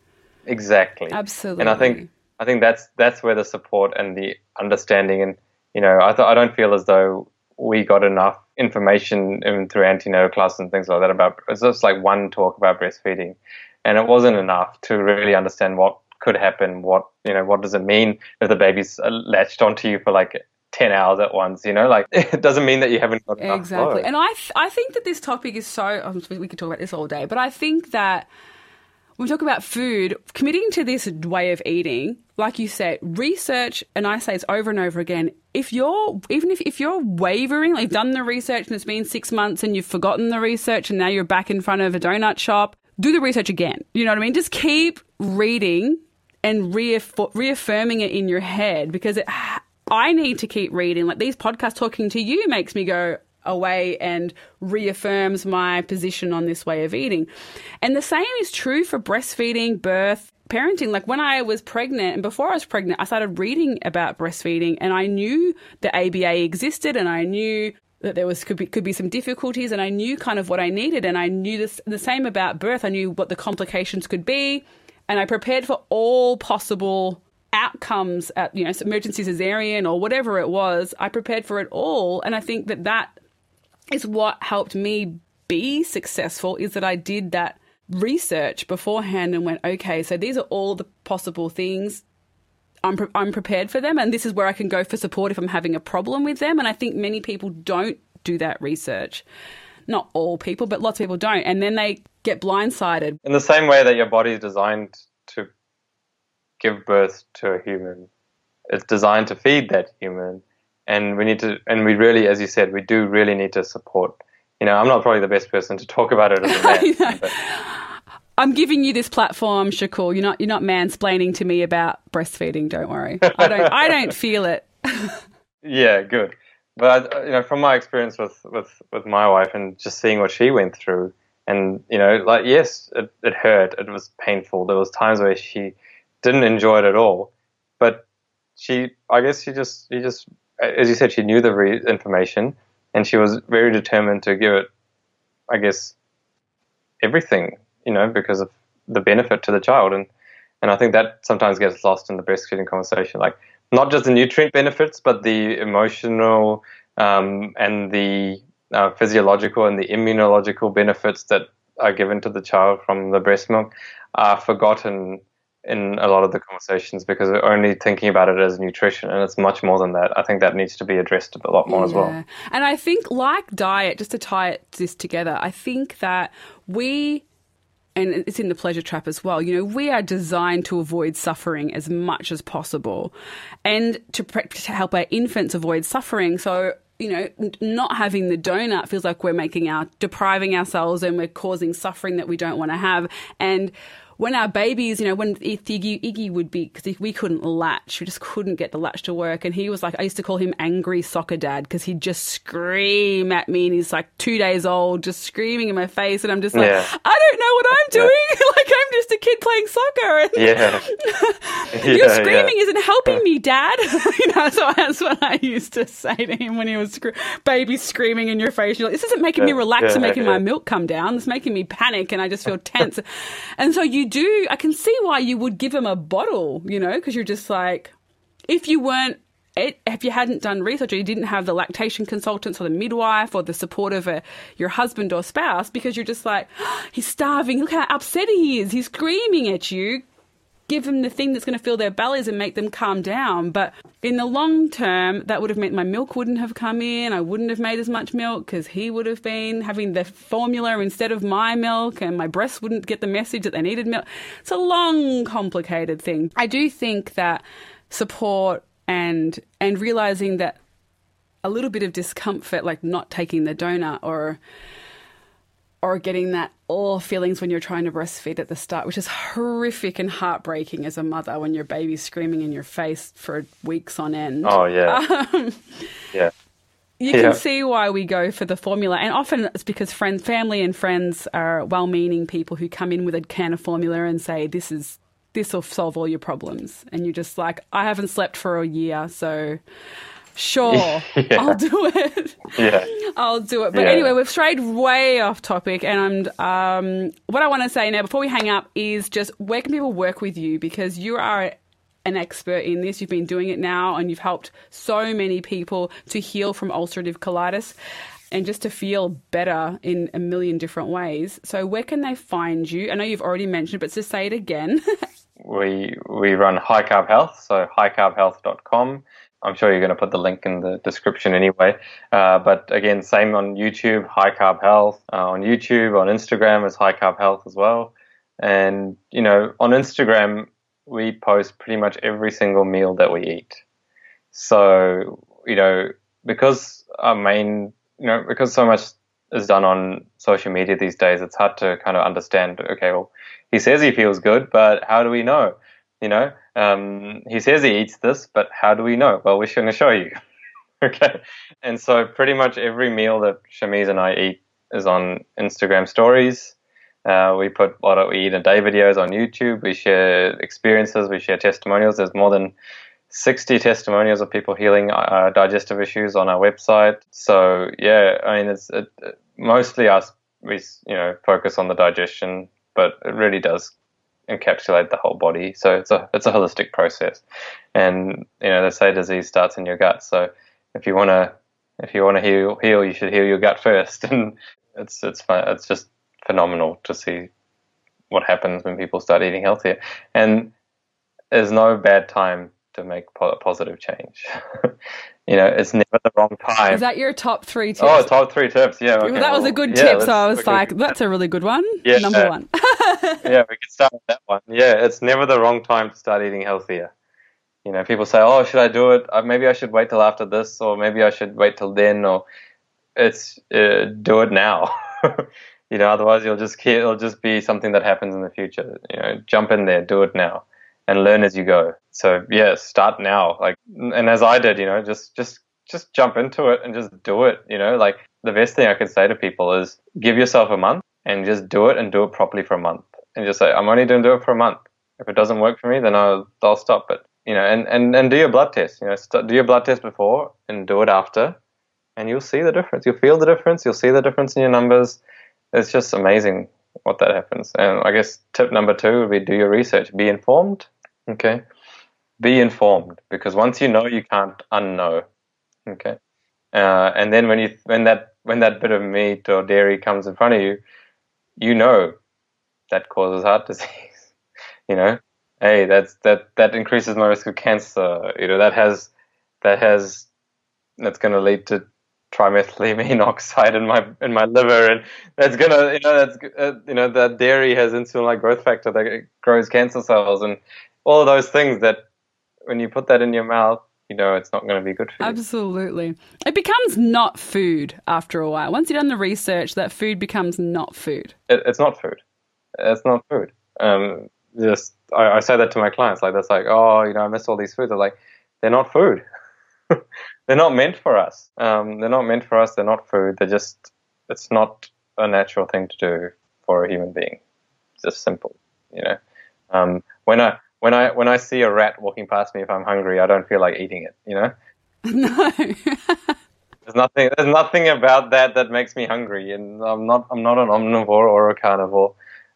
exactly Absolutely. and I think I think that's that's where the support and the understanding and you know I th- I don't feel as though we got enough information even through antenatal class and things like that about it's just like one talk about breastfeeding and it wasn't enough to really understand what could happen what you know what does it mean if the baby's uh, latched onto you for like 10 hours at once you know like <laughs> it doesn't mean that you haven't got enough Exactly. flow. And I, th- I think that this topic is so, um, we could talk about this all day, but I think that we talk about food, committing to this way of eating, like you said, research, and I say it's over and over again, if you're, even if, if you're wavering, like you've done the research and it's been six months and you've forgotten the research and now you're back in front of a donut shop, do the research again. You know what I mean? Just keep reading and reaff- reaffirming it in your head because it, <sighs> I need to keep reading. Like these podcasts talking to you makes me go away and reaffirms my position on this way of eating. And the same is true for breastfeeding, birth, parenting. Like when I was pregnant and before I was pregnant, I started reading about breastfeeding and I knew the ABA existed and I knew that there was could be could be some difficulties and I knew kind of what I needed and I knew this the same about birth. I knew what the complications could be and I prepared for all possible outcomes at you know emergency cesarean or whatever it was i prepared for it all and i think that that is what helped me be successful is that i did that research beforehand and went okay so these are all the possible things I'm, pre- I'm prepared for them and this is where i can go for support if i'm having a problem with them. And i think many people don't do that research. Not all people but lots of people don't. And then they get blindsided. In the same way that your body is designed to give birth to a human it's designed to feed that human and we need to and we really as you said we do really need to support you know i'm not probably the best person to talk about it as a <laughs> man I'm giving you this platform, Shakul. You're not you're not mansplaining to me about breastfeeding. Don't worry. I don't I don't <laughs> feel it. yeah good but uh, you know from my experience with with with my wife and just seeing what she went through and you know like yes it, it hurt it was painful there was times where she didn't enjoy it at all but she i guess she just she just as you said she knew the re- information and she was very determined to give it i guess everything you know because of the benefit to the child. And and i think that sometimes gets lost in the breastfeeding conversation. Like not just the nutrient benefits but the emotional um, and the uh, physiological and the immunological benefits that are given to the child from the breast milk are forgotten in a lot of the conversations because we're only thinking about it as nutrition and it's much more than that. I think that needs to be addressed a lot more as well. And I think, like diet, just to tie this together, I think that we, and it's in the pleasure trap as well, you know, we are designed to avoid suffering as much as possible and to, pre- to help our infants avoid suffering. So, you know, not having the donut feels like we're making our, depriving ourselves and we're causing suffering that we don't want to have. And when our babies, you know, when Iggy, Iggy would be, because we couldn't latch, we just couldn't get the latch to work. And he was like, I used to call him angry soccer dad because he'd just scream at me and he's like two days old, just screaming in my face. And I'm just like, Yeah. I don't know what I'm doing. <laughs> like, I'm just a kid playing soccer. And Yeah. <laughs> your Yeah, screaming yeah. isn't helping me, Dad. <laughs> you know, so that's what I used to say to him when he was scr- baby screaming in your face. You're like, this isn't making me Yeah, relax and making yeah. my milk come down. It's making me panic and I just feel tense. and so you do, I can see why you would give him a bottle, you know, because you're just like, if you weren't if you hadn't done research or you didn't have the lactation consultants or the midwife or the support of a, your husband or spouse because you're just like, <gasps> he's starving. Look how upset he is. He's screaming at you. Give them the thing that's going to fill their bellies and make them calm down. But in the long term, that would have meant my milk wouldn't have come in. I wouldn't have made as much milk because he would have been having the formula instead of my milk, and my breasts wouldn't get the message that they needed milk. It's a long, complicated thing. I do think that support and and realizing that a little bit of discomfort, like not taking the donut or or getting that all feelings when you're trying to breastfeed at the start, which is horrific and heartbreaking as a mother when your baby's screaming in your face for weeks on end. Oh yeah, <laughs> um, yeah. You yeah. can see why we go for the formula, and often it's because friends, family, and friends are well-meaning people who come in with a can of formula and say, "This is this will solve all your problems," and you're just like, "I haven't slept for a year, so." Sure, <laughs> yeah. I'll do it. Yeah, I'll do it. But yeah. anyway, we've strayed way off topic, and um, what I want to say now before we hang up is just where can people work with you because you are an expert in this. You've been doing it now, and you've helped so many people to heal from ulcerative colitis and just to feel better in a million different ways. So, where can they find you? I know you've already mentioned, but just say it again. <laughs> we we run High Carb Health, so highcarbhealth.com. I'm sure you're going to put the link in the description anyway. Uh, but again, same on YouTube, High Carb Health. Uh, on YouTube, on Instagram is High Carb Health as well. And, you know, on Instagram, we post pretty much every single meal that we eat. So, you know, because our main, you know, because so much is done on social media these days, it's hard to kind of understand, okay, well, he says he feels good, but how do we know? You know, um, he says he eats this, but how do we know? Well, we're going to show you. <laughs> okay. And so pretty much every meal that Shamiz and I eat is on Instagram stories. Uh, we put what we eat a day videos on YouTube. We share experiences. We share testimonials. There's more than 60 testimonials of people healing uh, digestive issues on our website. So yeah, I mean, it's it, mostly us. We you know focus on the digestion, but it really does encapsulate the whole body. So it's a it's a holistic process, and you know they say disease starts in your gut. So if you want to if you want to heal heal, you should heal your gut first, <laughs> and it's it's fun, it's just phenomenal to see what happens when people start eating healthier. And there's no bad time to make positive change. <laughs> you know, it's never the wrong time. Is that your top three oh, tips? Oh, top three tips. Yeah. Okay, that was a good yeah, tip. So I was like, that's a really good one. Yeah, Number one. <laughs> yeah, we can start with that one. Yeah, it's never the wrong time to start eating healthier. You know, people say, oh, should I do it? Uh, maybe I should wait till after this, or maybe I should wait till then, or it's uh, do it now. <laughs> you know, otherwise you'll just it'll just be something that happens in the future. You know, jump in there, do it now and learn as you go. So yeah, start now. Like, and as I did, you know, just just just jump into it and just do it. You know, like the best thing I could say to people is give yourself a month and just do it and do it properly for a month and just say I'm only going to do it for a month. If it doesn't work for me, then I'll I'll stop it. You know, and and and do your blood test. You know, st- do your blood test before and do it after, and you'll see the difference. You'll feel the difference. You'll see the difference in your numbers. It's just amazing what that happens. And I guess tip number two would be do your research. Be informed Okay. Be informed because once you know, you can't unknow. Okay. Uh, and then when you when that when that bit of meat or dairy comes in front of you, you know that causes heart <laughs> disease. you know, hey, that's that that increases my risk of cancer. You know, that has that has that's going to lead to trimethylamine <laughs> oxide in my in my liver, and that's gonna you know that's uh, you know that dairy has insulin like growth factor that grows cancer cells, and all those things that when you put that in your mouth, you know it's not going to be good for you. Absolutely. It becomes not food after a while. Once you've done the research, that food becomes not food. It, it's not food. It's not food. Um, just I, I, say that to my clients. Like that's like, oh, you know, I miss all these foods. They're like, they're not food. <laughs> they're not meant for us. Um, they're not meant for us. They're not food. They're just. It's not a natural thing to do for a human being. It's just simple, you know. Um, when I when I when I see a rat walking past me if I'm hungry, I don't feel like eating it. You know. <laughs> No. <laughs> there's nothing. There's nothing about that that makes me hungry, and I'm not. I'm not an omnivore or a carnivore.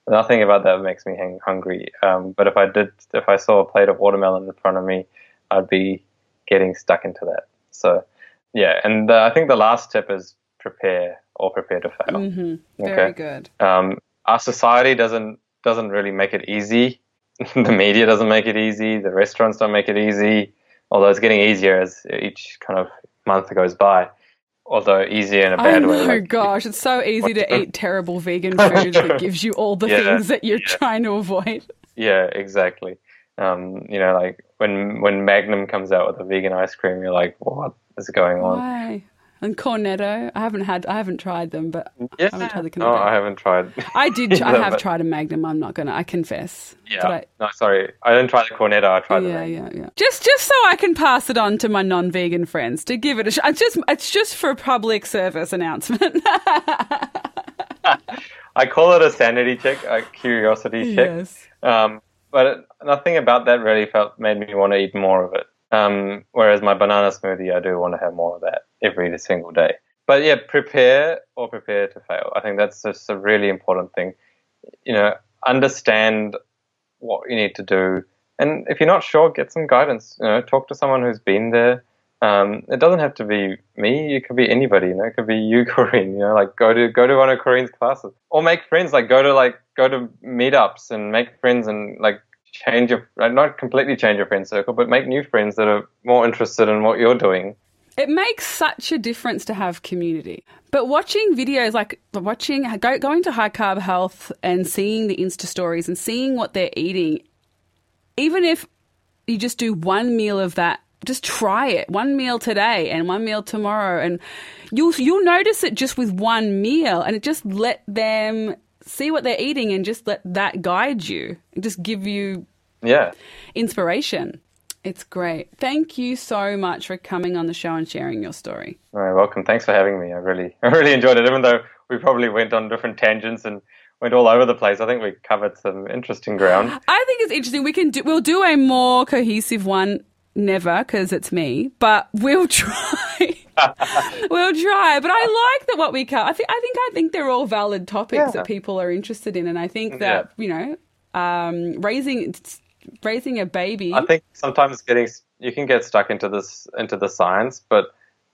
Nothing about that makes me hungry. Um, but if I did, if I saw a plate of watermelon in front of me, I'd be getting stuck into that. So, yeah. And uh, I think the last tip is prepare or prepare to fail. Mm-hmm. Very okay? good. Um, our society doesn't doesn't really make it easy <laughs> the media doesn't make it easy. The restaurants don't make it easy. Although it's getting easier as each kind of month goes by. Although easier in a bad oh way. my gosh, it's so easy to <laughs> eat terrible vegan <laughs> food that gives you all the Yeah, things that you're yeah. trying to avoid. Yeah, exactly. Um, you know, like when when Magnum comes out with a vegan ice cream, you're like, what is going on? Why? And cornetto, I haven't had, I haven't tried them, but Yeah. I haven't tried the Cornetto. no. I haven't tried. <laughs> I did. I have <laughs> but- tried a Magnum. I'm not gonna. I confess. Yeah. I, no, sorry, I didn't try the cornetto. I tried the yeah, Magnum. yeah, yeah. Just, just so I can pass it on to my non-vegan friends to give it a. Sh- it's just, it's just for a public service announcement. <laughs> I call it a sanity check, a curiosity check. yes. Um, but it, nothing about that really felt made me want to eat more of it. Um, whereas my banana smoothie, I do want to have more of that every single day. But yeah, prepare or prepare to fail. I think that's just a really important thing. You know, understand what you need to do, and if you're not sure, get some guidance. You know, talk to someone who's been there. Um, it doesn't have to be me. It could be anybody. You know, it could be you, <laughs> Corinne. You know, like go to go to one of Corinne's classes, or make friends. Like go to like go to meetups and make friends and like change your uh, not completely change your friend circle, but make new friends that are more interested in what you're doing. It makes such a difference to have community. But watching videos like watching go, going to high carb health and seeing the Insta stories and seeing what they're eating, even if you just do one meal of that, just try it. One meal today and one meal tomorrow and you'll you'll notice it just with one meal and it just let them see what they're eating and just let that guide you. Just give you Yeah. inspiration. It's great. Thank you so much for coming on the show and sharing your story. All right, welcome. Thanks for having me. I really, <laughs> I really enjoyed it. Even though we probably went on different tangents and went all over the place, I think we covered some interesting ground. <gasps> I think it's interesting. We can do, we'll do a more cohesive one. Never, because it's me, but we'll <laughs> try. We'll try. But I like that what we cover. I think I think I think they're all valid topics Yeah. that people are interested in, and I think that you know, um, raising raising a baby. I think sometimes getting you can get stuck into this into the science, but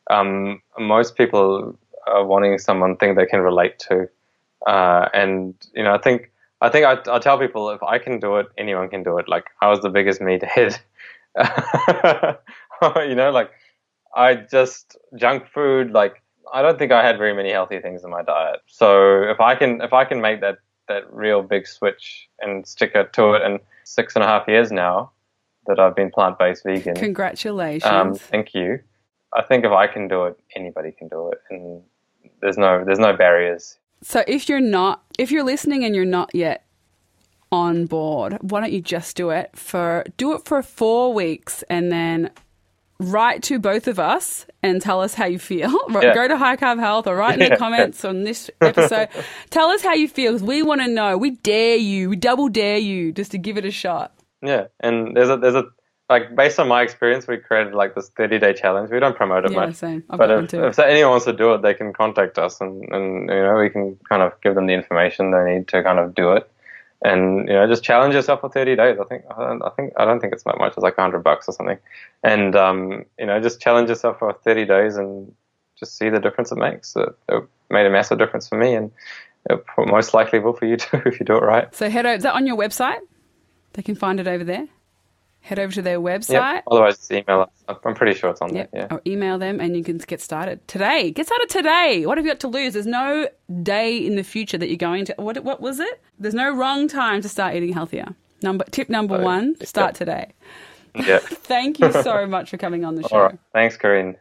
um, most people are wanting someone thing they can relate to, uh, and you know I think I think I, I tell people if I can do it, anyone can do it. Like I was the biggest meathead, <laughs> you know, like I just junk food. Like I don't think I had very many healthy things in my diet. So if I can if I can make that that real big switch and stick it to it, and six and a half years now that I've been plant based vegan. Congratulations. Um, thank you. I think if I can do it, anybody can do it, and there's no there's no barriers. So if you're not, if you're listening and you're not yet on board, why don't you just do it for do it for four weeks and then write to both of us and tell us how you feel. <laughs> Yeah. Go to High Carb Health or write in the comments on this episode. <laughs> tell us how you feel 'cause we want to know. We dare you. We double dare you just to give it a shot. Yeah, and there's a there's a like based on my experience, we created like this 30 day challenge. We don't promote it Yeah, much, same. I've but if, if anyone wants to do it, they can contact us, and and you know we can kind of give them the information they need to kind of do it. And you know, just challenge yourself for 30 days. I think I, don't, I think I don't think it's that much. It's like 100 bucks or something. And um, you know, just challenge yourself for 30 days and just see the difference it makes. It, it made a massive difference for me, and it most likely will for you <laughs> too if you do it right. So head over. Is that on your website? They can find it over there. Head over to their website. Yeah. Otherwise, just email us. I'm pretty sure it's on Yep. there. Yeah. Or email them and you can get started today. Get started today. What have you got to lose? There's no day in the future that you're going to. What, what was it? There's no wrong time to start eating healthier. Number Tip number oh, one start today. Yeah. <laughs> Thank you so <laughs> much for coming on the show. All right. Thanks, Corinne.